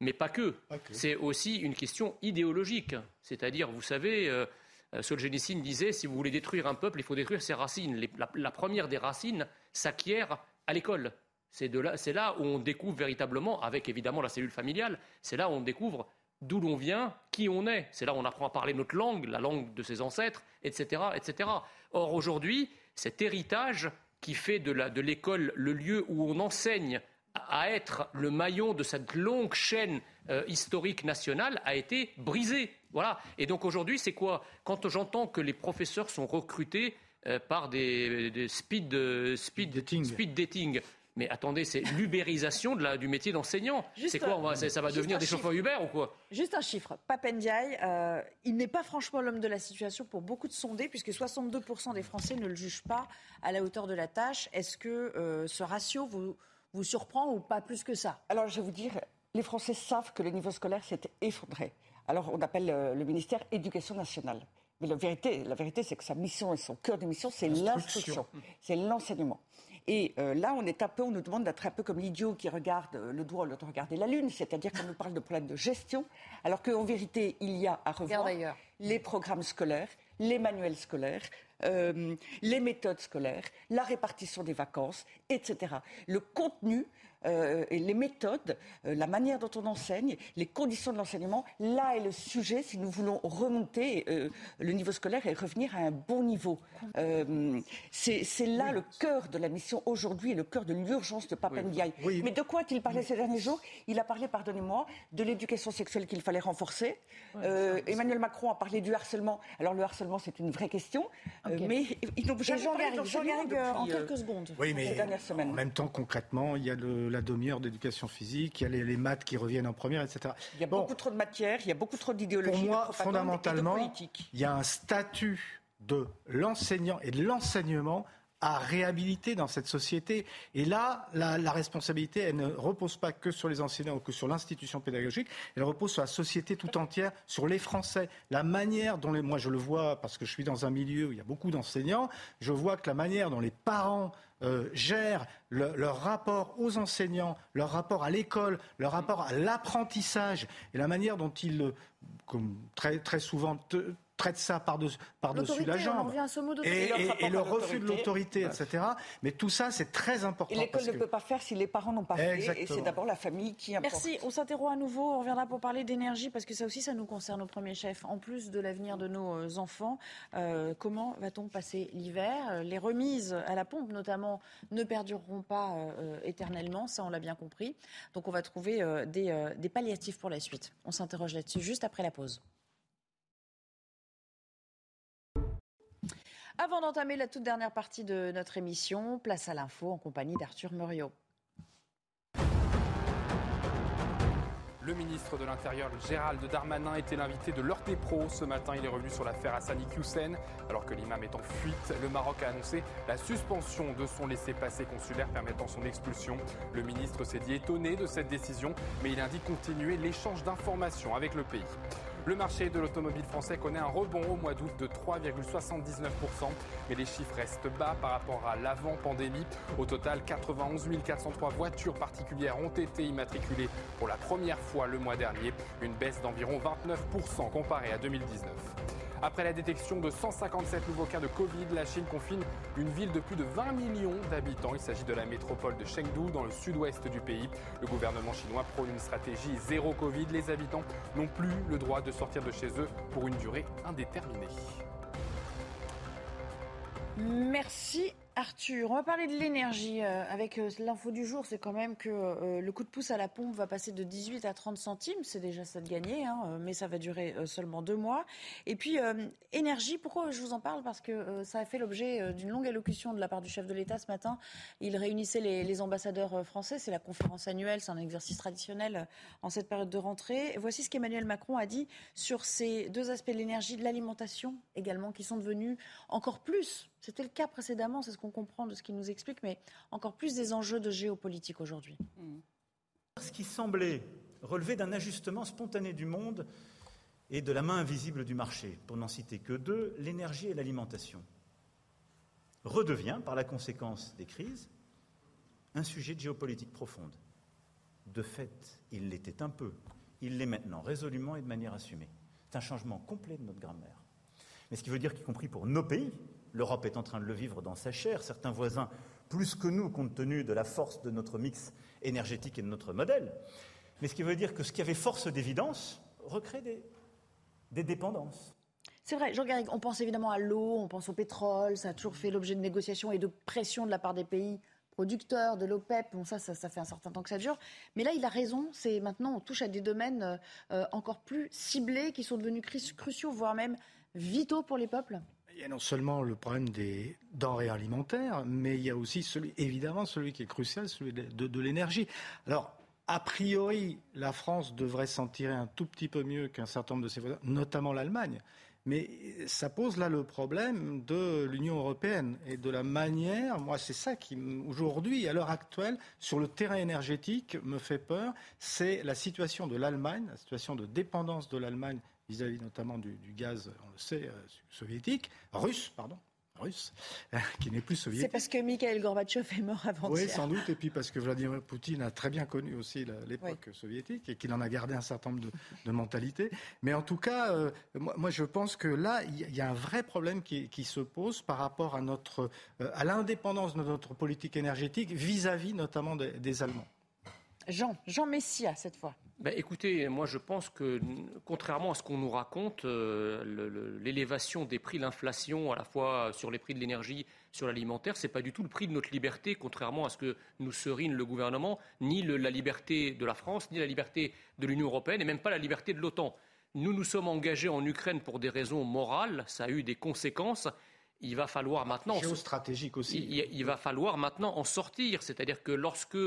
mais pas que. C'est aussi une question idéologique. C'est-à-dire, vous savez, euh, euh, Solzhenitsyn disait, si vous voulez détruire un peuple, il faut détruire ses racines. Les- la, la première des racines s'acquiert à l'école. C'est de là, c'est là où on découvre véritablement, avec évidemment la cellule familiale, c'est là où on découvre d'où l'on vient, qui on est. C'est là où on apprend à parler notre langue, la langue de ses ancêtres, etc. etc. Or, aujourd'hui, cet héritage qui fait de l'école le lieu où on enseigne à être le maillon de cette longue chaîne euh, historique nationale a été brisé. Voilà. Et donc aujourd'hui, c'est quoi? Quand j'entends que les professeurs sont recrutés euh, par des, des speed, euh, speed, speed dating. Mais attendez, c'est l'ubérisation de la- du métier d'enseignant. C'est quoi un- on va- Ça va devenir des chauffeurs. Uber ou quoi? Juste un chiffre. Papendiaï, euh, il n'est pas franchement l'homme de la situation pour beaucoup de sondés, puisque 62% des Français ne le jugent pas à la hauteur de la tâche. Est-ce que euh, ce ratio vous, vous surprend ou pas plus que ça Alors, je vais vous dire, les Français savent que le niveau scolaire s'est effondré. Alors, on appelle euh, le ministère Éducation nationale. Mais la vérité, la vérité c'est que sa mission et son cœur de mission, c'est l'instruction, c'est l'enseignement. Et euh, là, on est un peu, on nous demande d'être un peu comme l'idiot qui regarde euh, le doigt au lieu de regarder la lune, c'est-à-dire qu'on nous parle de problèmes de gestion, alors qu'en vérité, il y a à revoir les programmes scolaires, les manuels scolaires, euh, les méthodes scolaires, la répartition des vacances, etc. Le contenu euh, et les méthodes, euh, la manière dont on enseigne, les conditions de l'enseignement. Là est le sujet si nous voulons remonter euh, le niveau scolaire et revenir à un bon niveau. C'est là le cœur de la mission aujourd'hui et le cœur de l'urgence de Papendiaï. Mais de quoi a-t-il parlé ces derniers jours? Il a parlé, pardonnez-moi, de l'éducation sexuelle qu'il fallait renforcer. Emmanuel Macron a parlé du harcèlement. Alors le harcèlement, c'est une vraie question, mais ils n'ont jamais parlé de en quelques secondes. Oui, mais en même temps, concrètement, il y a le la demi-heure d'éducation physique, il y a les, maths qui reviennent en première, etc. Il y a beaucoup trop de matière, il y a beaucoup trop d'idéologie. Pour moi, fondamentalement, il y a un statut de l'enseignant et de l'enseignement à réhabiliter dans cette société. Et là, la, responsabilité, elle ne repose pas que sur les enseignants ou que sur l'institution pédagogique, elle repose sur la société tout entière, sur les Français. La manière dont les... Moi, je le vois parce que je suis dans un milieu où il y a beaucoup d'enseignants, je vois que la manière dont les parents euh, gèrent leur rapport aux enseignants, leur rapport à l'école, leur rapport à l'apprentissage et la manière dont ils, euh, comme très, très souvent, traite ça par-dessus par la jambe. Et, et, le refus de l'autorité, etc. Mais tout ça, c'est très important. Et l'école ne peut pas faire si les parents n'ont pas fait. Et c'est d'abord la famille qui importe. Merci. On s'interroge à nouveau. On reviendra pour parler d'énergie parce que ça aussi, ça nous concerne au premier chef. En plus de l'avenir de nos euh, enfants, euh, comment va-t-on passer l'hiver? Les remises à la pompe, notamment, ne perdureront pas euh, éternellement. Ça, on l'a bien compris. Donc, on va trouver des, des palliatifs pour la suite. On s'interroge là-dessus juste après la pause. Avant d'entamer la toute dernière partie de notre émission, place à l'info en compagnie d'Arthur Muriot. Le ministre de l'Intérieur, Gérald Darmanin, était l'invité de l'Orte Pro. Ce matin, il est revenu sur l'affaire Hassani Hussein. Alors que l'imam est en fuite, le Maroc a annoncé la suspension de son laissez-passer consulaire permettant son expulsion. Le ministre s'est dit étonné de cette décision, mais il indique continuer l'échange d'informations avec le pays. Le marché de l'automobile français connaît un rebond au mois d'août de 3,79%, mais les chiffres restent bas par rapport à l'avant-pandémie. Au total, 91 403 voitures particulières ont été immatriculées pour la première fois le mois dernier, une baisse d'environ 29% comparée à 2019. Après la détection de 157 nouveaux cas de Covid, la Chine confine une ville de plus de 20 millions d'habitants. Il s'agit de la métropole de Chengdu, dans le sud-ouest du pays. Le gouvernement chinois prône une stratégie zéro Covid. Les habitants n'ont plus le droit de sortir de chez eux pour une durée indéterminée. Merci Arthur, on va parler de l'énergie. Euh, avec euh, l'info du jour, c'est quand même que euh, le coup de pouce à la pompe va passer de 18 à 30 centimes. C'est déjà ça de gagner, hein, mais ça va durer seulement deux mois. Et puis, énergie, pourquoi je vous en parle? Parce que ça a fait l'objet d'une longue allocution de la part du chef de l'État ce matin. Il réunissait les, ambassadeurs français. C'est la conférence annuelle, c'est un exercice traditionnel en cette période de rentrée. Voici ce qu'Emmanuel Macron a dit sur ces deux aspects de l'énergie, de l'alimentation également, qui sont devenus encore plus c'était le cas précédemment, c'est ce qu'on comprend de ce qu'il nous explique, mais encore plus des enjeux de géopolitique aujourd'hui. Mmh. Ce qui semblait relever d'un ajustement spontané du monde et de la main invisible du marché, pour n'en citer que deux, l'énergie et l'alimentation, redevient, par la conséquence des crises, un sujet de géopolitique profonde. De fait, il l'était un peu, il l'est maintenant résolument et de manière assumée. C'est un changement complet de notre grammaire. Mais ce qui veut dire qu'y compris pour nos pays, L'Europe est en train de le vivre dans sa chair, certains voisins plus que nous, compte tenu de la force de notre mix énergétique et de notre modèle. Mais ce qui veut dire que ce qui avait force d'évidence recrée des, dépendances. C'est vrai, Jean Garrigue, on pense évidemment à l'eau, on pense au pétrole, ça a toujours fait l'objet de négociations et de pression de la part des pays producteurs, de l'OPEP. Bon, ça, ça, fait un certain temps que ça dure. Mais là, il a raison. C'est maintenant, on touche à des domaines euh, encore plus ciblés qui sont devenus cruciaux, voire même vitaux pour les peuples. Il y a non seulement le problème des denrées alimentaires, mais il y a aussi celui, évidemment celui qui est crucial, celui de, l'énergie. Alors, a priori, la France devrait s'en tirer un tout petit peu mieux qu'un certain nombre de ses voisins, notamment l'Allemagne. Mais ça pose là le problème de l'Union européenne et de la manière, moi c'est ça qui aujourd'hui, à l'heure actuelle, sur le terrain énergétique, me fait peur, c'est la situation de l'Allemagne, la situation de dépendance de l'Allemagne vis-à-vis notamment du, gaz, on le sait, euh, soviétique, russe, pardon, russe, qui n'est plus soviétique. C'est parce que Mikhail Gorbatchev est mort avant Oui, sans doute, et puis parce que Vladimir Poutine a très bien connu aussi l'époque soviétique et qu'il en a gardé un certain nombre de, mentalités. Mais en tout cas, euh, moi, je pense que là, il y, a un vrai problème qui, se pose par rapport à, notre, euh, à l'indépendance de notre politique énergétique vis-à-vis notamment des Allemands. Jean, Jean Messia cette fois. Ben, écoutez, moi je pense que contrairement à ce qu'on nous raconte, euh, l'élévation des prix, l'inflation à la fois sur les prix de l'énergie, sur l'alimentaire, ce n'est pas du tout le prix de notre liberté, contrairement à ce que nous serine le gouvernement, ni la liberté de la France, ni la liberté de l'Union européenne, et même pas la liberté de l'OTAN. Nous nous sommes engagés en Ukraine pour des raisons morales, ça a eu des conséquences. Il va falloir maintenant. Géostratégique aussi. il va falloir maintenant en sortir. C'est-à-dire que lorsque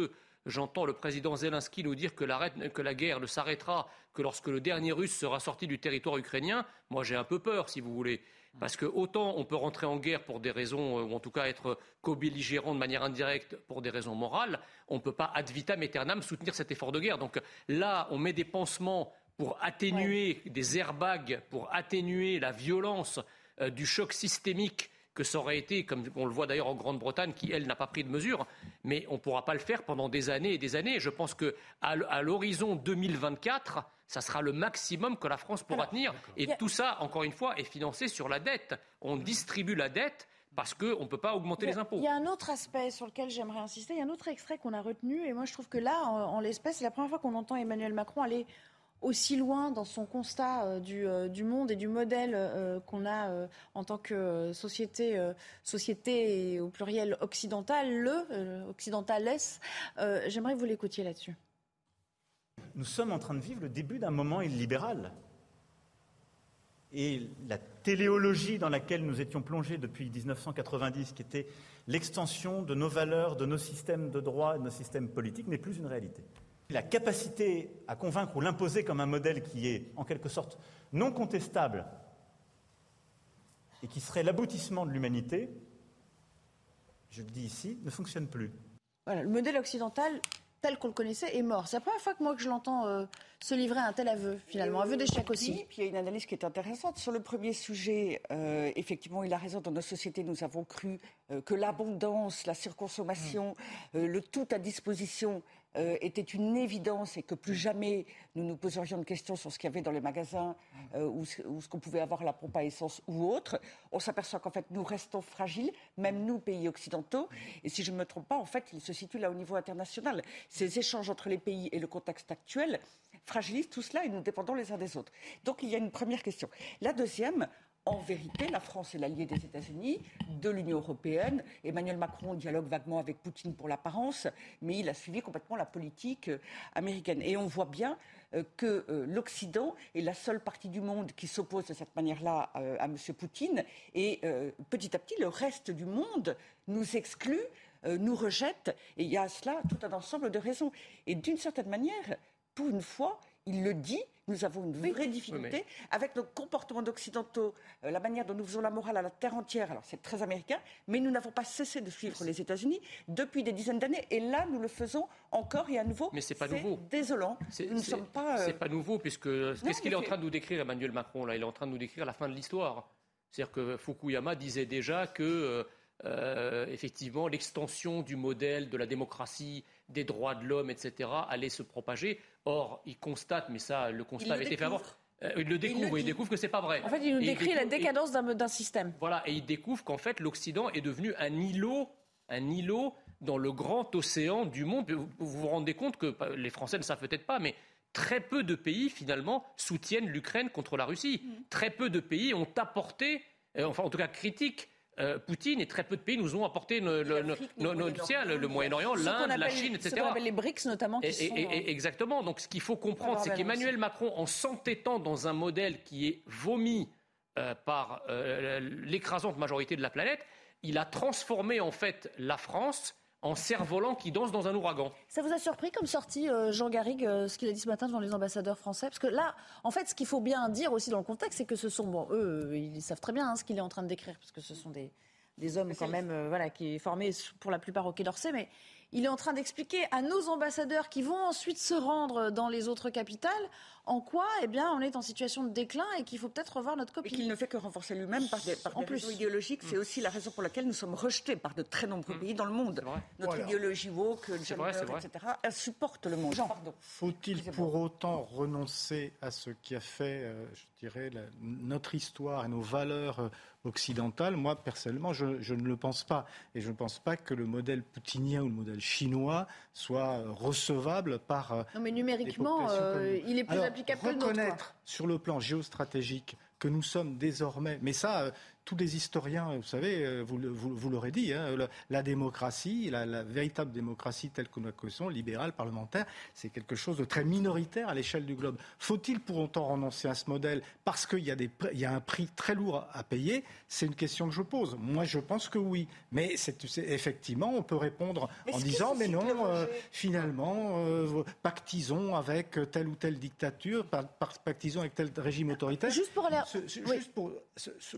J'entends le président Zelensky nous dire que la, guerre ne s'arrêtera que lorsque le dernier russe sera sorti du territoire ukrainien. Moi, j'ai un peu peur, si vous voulez. Parce que autant on peut rentrer en guerre pour des raisons, euh, ou en tout cas être co-belligérant de manière indirecte pour des raisons morales, on ne peut pas ad vitam aeternam soutenir cet effort de guerre. Donc là, on met des pansements pour atténuer des airbags, pour atténuer la violence euh, du choc systémique que ça aurait été, comme on le voit d'ailleurs en Grande-Bretagne, qui, elle, n'a pas pris de mesures. Mais on ne pourra pas le faire pendant des années et des années. Je pense qu'à à, l'horizon 2024, ça sera le maximum que la France pourra tenir. Et tout ça, encore une fois, est financé sur la dette. On distribue la dette parce qu'on ne peut pas augmenter les impôts. Il y a un autre aspect sur lequel j'aimerais insister. Il y a un autre extrait qu'on a retenu. Et moi, je trouve que là, en, en l'espèce, c'est la première fois qu'on entend Emmanuel Macron aller aussi loin dans son constat euh, euh, du, monde et du modèle euh, qu'on a en tant que société, société au pluriel occidentale, le occidentales. J'aimerais que vous l'écoutiez là-dessus. Nous sommes en train de vivre le début d'un moment illibéral. Et la téléologie dans laquelle nous étions plongés depuis 1990, qui était l'extension de nos valeurs, de nos systèmes de droit, de nos systèmes politiques, n'est plus une réalité la capacité à convaincre ou l'imposer comme un modèle qui est en quelque sorte non contestable et qui serait l'aboutissement de l'humanité, je le dis ici, ne fonctionne plus. Voilà, le modèle occidental tel qu'on le connaissait est mort. C'est la première fois que moi que je l'entends euh, se livrer à un tel aveu, finalement, aveu d'échec aussi. Puis il y a une analyse qui est intéressante. Sur le premier sujet, euh, effectivement, il a raison. Dans nos sociétés, nous avons cru euh, que l'abondance, la surconsommation, mmh. le tout à disposition euh, était une évidence et que plus jamais nous nous poserions de questions sur ce qu'il y avait dans les magasins euh, ou, ce qu'on pouvait avoir à la pompe à essence ou autre, on s'aperçoit qu'en fait nous restons fragiles, même nous, pays occidentaux. Et si je ne me trompe pas, en fait, il se situe là au niveau international. Ces échanges entre les pays et le contexte actuel fragilisent tout cela et nous dépendons les uns des autres. Donc il y a une première question. La deuxième, en vérité, la France est l'allié des États-Unis, de l'Union européenne. Emmanuel Macron dialogue vaguement avec Poutine pour l'apparence, mais il a suivi complètement la politique euh, américaine. Et on voit bien euh, que euh, l'Occident est la seule partie du monde qui s'oppose de cette manière-là à M. Poutine. Et petit à petit, le reste du monde nous exclut, nous rejette. Et il y a à cela tout un ensemble de raisons. Et d'une certaine manière, pour une fois, il le dit, nous avons une vraie difficulté avec nos comportements d'occidentaux, euh, la manière dont nous faisons la morale à la terre entière. Alors c'est très américain, mais nous n'avons pas cessé de suivre les États-Unis depuis des dizaines d'années, et là nous le faisons encore et à nouveau. Mais c'est pas nouveau. Désolant. Nous ne sommes pas. Euh, c'est pas nouveau puisque qu'est-ce qu'il est en train de nous décrire, Emmanuel Macron là? Il est en train de nous décrire la fin de l'histoire. C'est-à-dire que Fukuyama disait déjà que euh, effectivement l'extension du modèle de la démocratie des droits de l'homme, etc., allait se propager. Or, il constate, mais ça, le constat avait été fait avant. Euh, il le découvre, il, découvre que c'est pas vrai. En fait, il nous décrit la décadence d'un système. Voilà, et il découvre qu'en fait, l'Occident est devenu un îlot, un îlot dans le grand océan du monde. Vous vous, rendez compte que les Français ne savent peut-être pas, mais très peu de pays finalement soutiennent l'Ukraine contre la Russie. Mm. Très peu de pays ont apporté, euh, enfin en tout cas critiquent euh, Poutine et très peu de pays nous ont apporté le, le, le, Moyen-Orient, l'Inde, la Chine, etc. Ce qu'on appelle les BRICS notamment. Qui sont, exactement. Donc ce qu'il faut comprendre, c'est qu'Emmanuel Macron, en s'entêtant dans un modèle qui est vomi euh, par euh, l'écrasante majorité de la planète, il a transformé en fait la France en cerf-volant qui danse dans un ouragan. Ça vous a surpris comme sortie, euh, Jean Garrigue, euh, ce qu'il a dit ce matin devant les ambassadeurs français? Parce que là, en fait, ce qu'il faut bien dire aussi dans le contexte, c'est que ce sont, bon, eux, euh, ils savent très bien hein, ce qu'il est en train de décrire, parce que ce sont des, des hommes quand même, voilà, qui est formés pour la plupart au Quai d'Orsay, mais il est en train d'expliquer à nos ambassadeurs qui vont ensuite se rendre dans les autres capitales en quoi eh bien, on est en situation de déclin et qu'il faut peut-être revoir notre copie. Et qu'il ne fait que renforcer lui-même par des, par en plus. raisons idéologiques. C'est aussi la raison pour laquelle nous sommes rejetés par de très nombreux mm. pays dans le monde. Notre idéologie woke, gender, etc., supporte le monde. Faut-il pour autant renoncer à ce qui a fait, euh, je dirais, notre histoire et nos valeurs euh, occidentale. Moi, personnellement, je, ne le pense pas. Et je ne pense pas que le modèle poutinien ou le modèle chinois soit recevable par. Euh, non, mais numériquement, euh, il est plus Reconnaître sur le plan géostratégique que nous sommes désormais, mais ça, euh, tous les historiens, vous savez, euh, vous, vous, l'aurez dit, hein, la, démocratie, la, véritable démocratie telle que nous la connaissons, libérale, parlementaire, c'est quelque chose de très minoritaire à l'échelle du globe. Faut-il pour autant renoncer à ce modèle parce qu'il y, a y a un prix très lourd à payer? C'est une question que je pose. Moi, je pense que oui. Mais c'est, effectivement, on peut répondre en disant, mais non, euh, finalement, euh, pactisons avec telle ou telle dictature, pactisons avec tel régime autoritaire. Juste pour aller... Juste pour...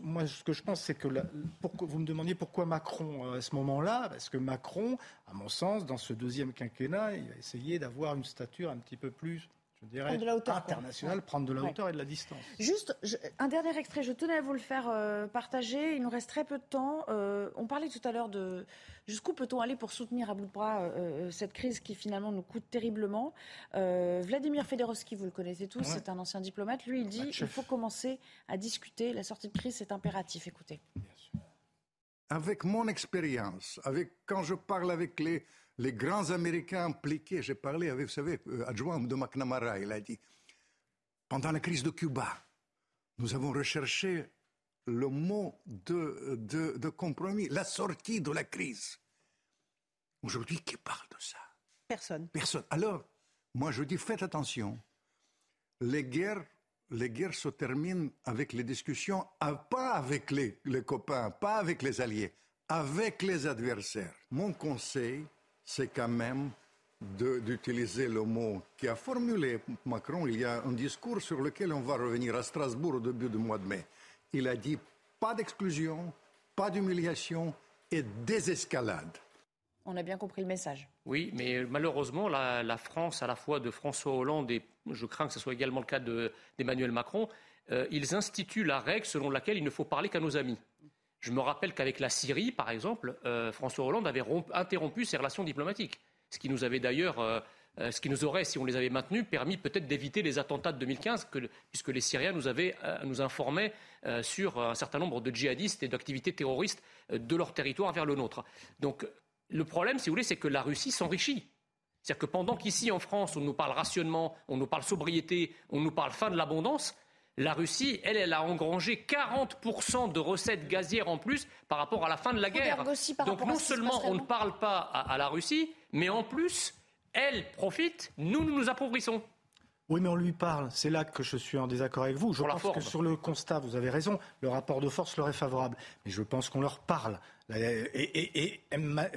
moi, ce que je pense, que vous me demandiez pourquoi Macron euh, à ce moment-là, parce que Macron, à mon sens, dans ce deuxième quinquennat, il a essayé d'avoir une stature un petit peu plus je dirais, internationale, prendre de la hauteur et de la distance. Juste, un dernier extrait, je tenais à vous le faire euh, partager. Il nous reste très peu de temps. Euh, on parlait tout à l'heure de jusqu'où peut-on aller pour soutenir à bout de bras cette crise qui finalement nous coûte terriblement. Vladimir Fedorovski, vous le connaissez tous, c'est un ancien diplomate. Lui, il dit qu'il faut commencer à discuter. La sortie de crise, c'est impératif. Écoutez avec mon expérience, avec, quand je parle avec les, les grands Américains impliqués, j'ai parlé avec, vous savez, euh, adjoint de McNamara, il a dit, pendant la crise de Cuba, nous avons recherché le mot de, de, de compromis, la sortie de la crise. Aujourd'hui, qui parle de ça? Personne. Personne. Alors, moi je dis, faites attention. Les guerres les guerres se terminent avec les discussions, ah, pas avec les, copains, pas avec les alliés, avec les adversaires. Mon conseil, c'est quand même d'utiliser le mot qui a formulé Macron. Il y a un discours sur lequel on va revenir à Strasbourg au début du mois de mai. Il a dit pas d'exclusion, pas d'humiliation et désescalade. On a bien compris le message. Oui, mais malheureusement, la, France, à la fois de François Hollande et je crains que ce soit également le cas d'Emmanuel Macron, euh, ils instituent la règle selon laquelle il ne faut parler qu'à nos amis. Je me rappelle qu'avec la Syrie, par exemple, euh, François Hollande avait interrompu ses relations diplomatiques, ce qui nous avait d'ailleurs, euh, ce qui nous aurait, si on les avait maintenues, permis peut-être d'éviter les attentats de 2015, puisque les Syriens nous, avaient, nous informaient sur un certain nombre de djihadistes et d'activités terroristes de leur territoire vers le nôtre. Donc le problème, si vous voulez, c'est que la Russie s'enrichit. C'est-à-dire que pendant qu'ici, en France, on nous parle rationnement, on nous parle sobriété, on nous parle fin de l'abondance, la Russie, elle, elle a engrangé 40% de recettes gazières en plus par rapport à la fin de la guerre. Donc non seulement on ne parle pas à, la Russie, mais en plus, elle profite, nous, nous nous appauvrissons. Oui, mais on lui parle. C'est là que je suis en désaccord avec vous. Je pense que sur le constat, vous avez raison, le rapport de force leur est favorable. Mais je pense qu'on leur parle. Et,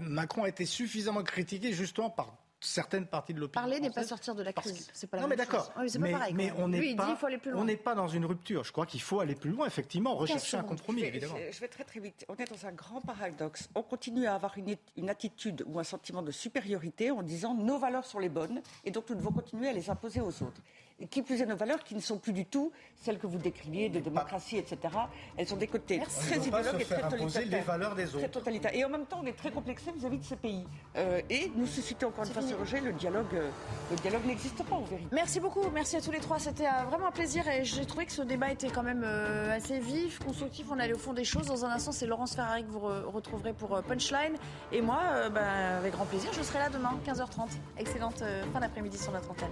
Macron a été suffisamment critiqué justement par certaines parties de l'opinion. Parler n'est pas sortir de la crise. C'est pas la non, mais d'accord. mais, on n'est pas, on n'est pas dans une rupture. Je crois qu'il faut aller plus loin, effectivement, rechercher un compromis, je vais, évidemment. Je vais très très vite. On est dans un grand paradoxe. On continue à avoir une, une, attitude ou un sentiment de supériorité en disant nos valeurs sont les bonnes et donc nous devons continuer à les imposer aux autres qui plus est nos valeurs qui ne sont plus du tout celles que vous décriviez de démocratie, etc. Elles sont des côtés très idéologues et très totalitaires. les valeurs des autres. totalitaires. Et en même temps, on est très complexé vis-à-vis de ces pays. Euh, et nous suscitons encore une fois ce rejet, le dialogue, euh, le dialogue n'existe pas en vérité. Merci beaucoup, merci à tous les trois. C'était euh, vraiment un plaisir et j'ai trouvé que ce débat était quand même assez vif, constructif. On allait au fond des choses. Dans un instant, c'est Laurence Ferrari que vous retrouverez pour Punchline. Et moi, ben, avec grand plaisir, je serai là demain, 15h30. Excellente fin d'après-midi sur notre antenne.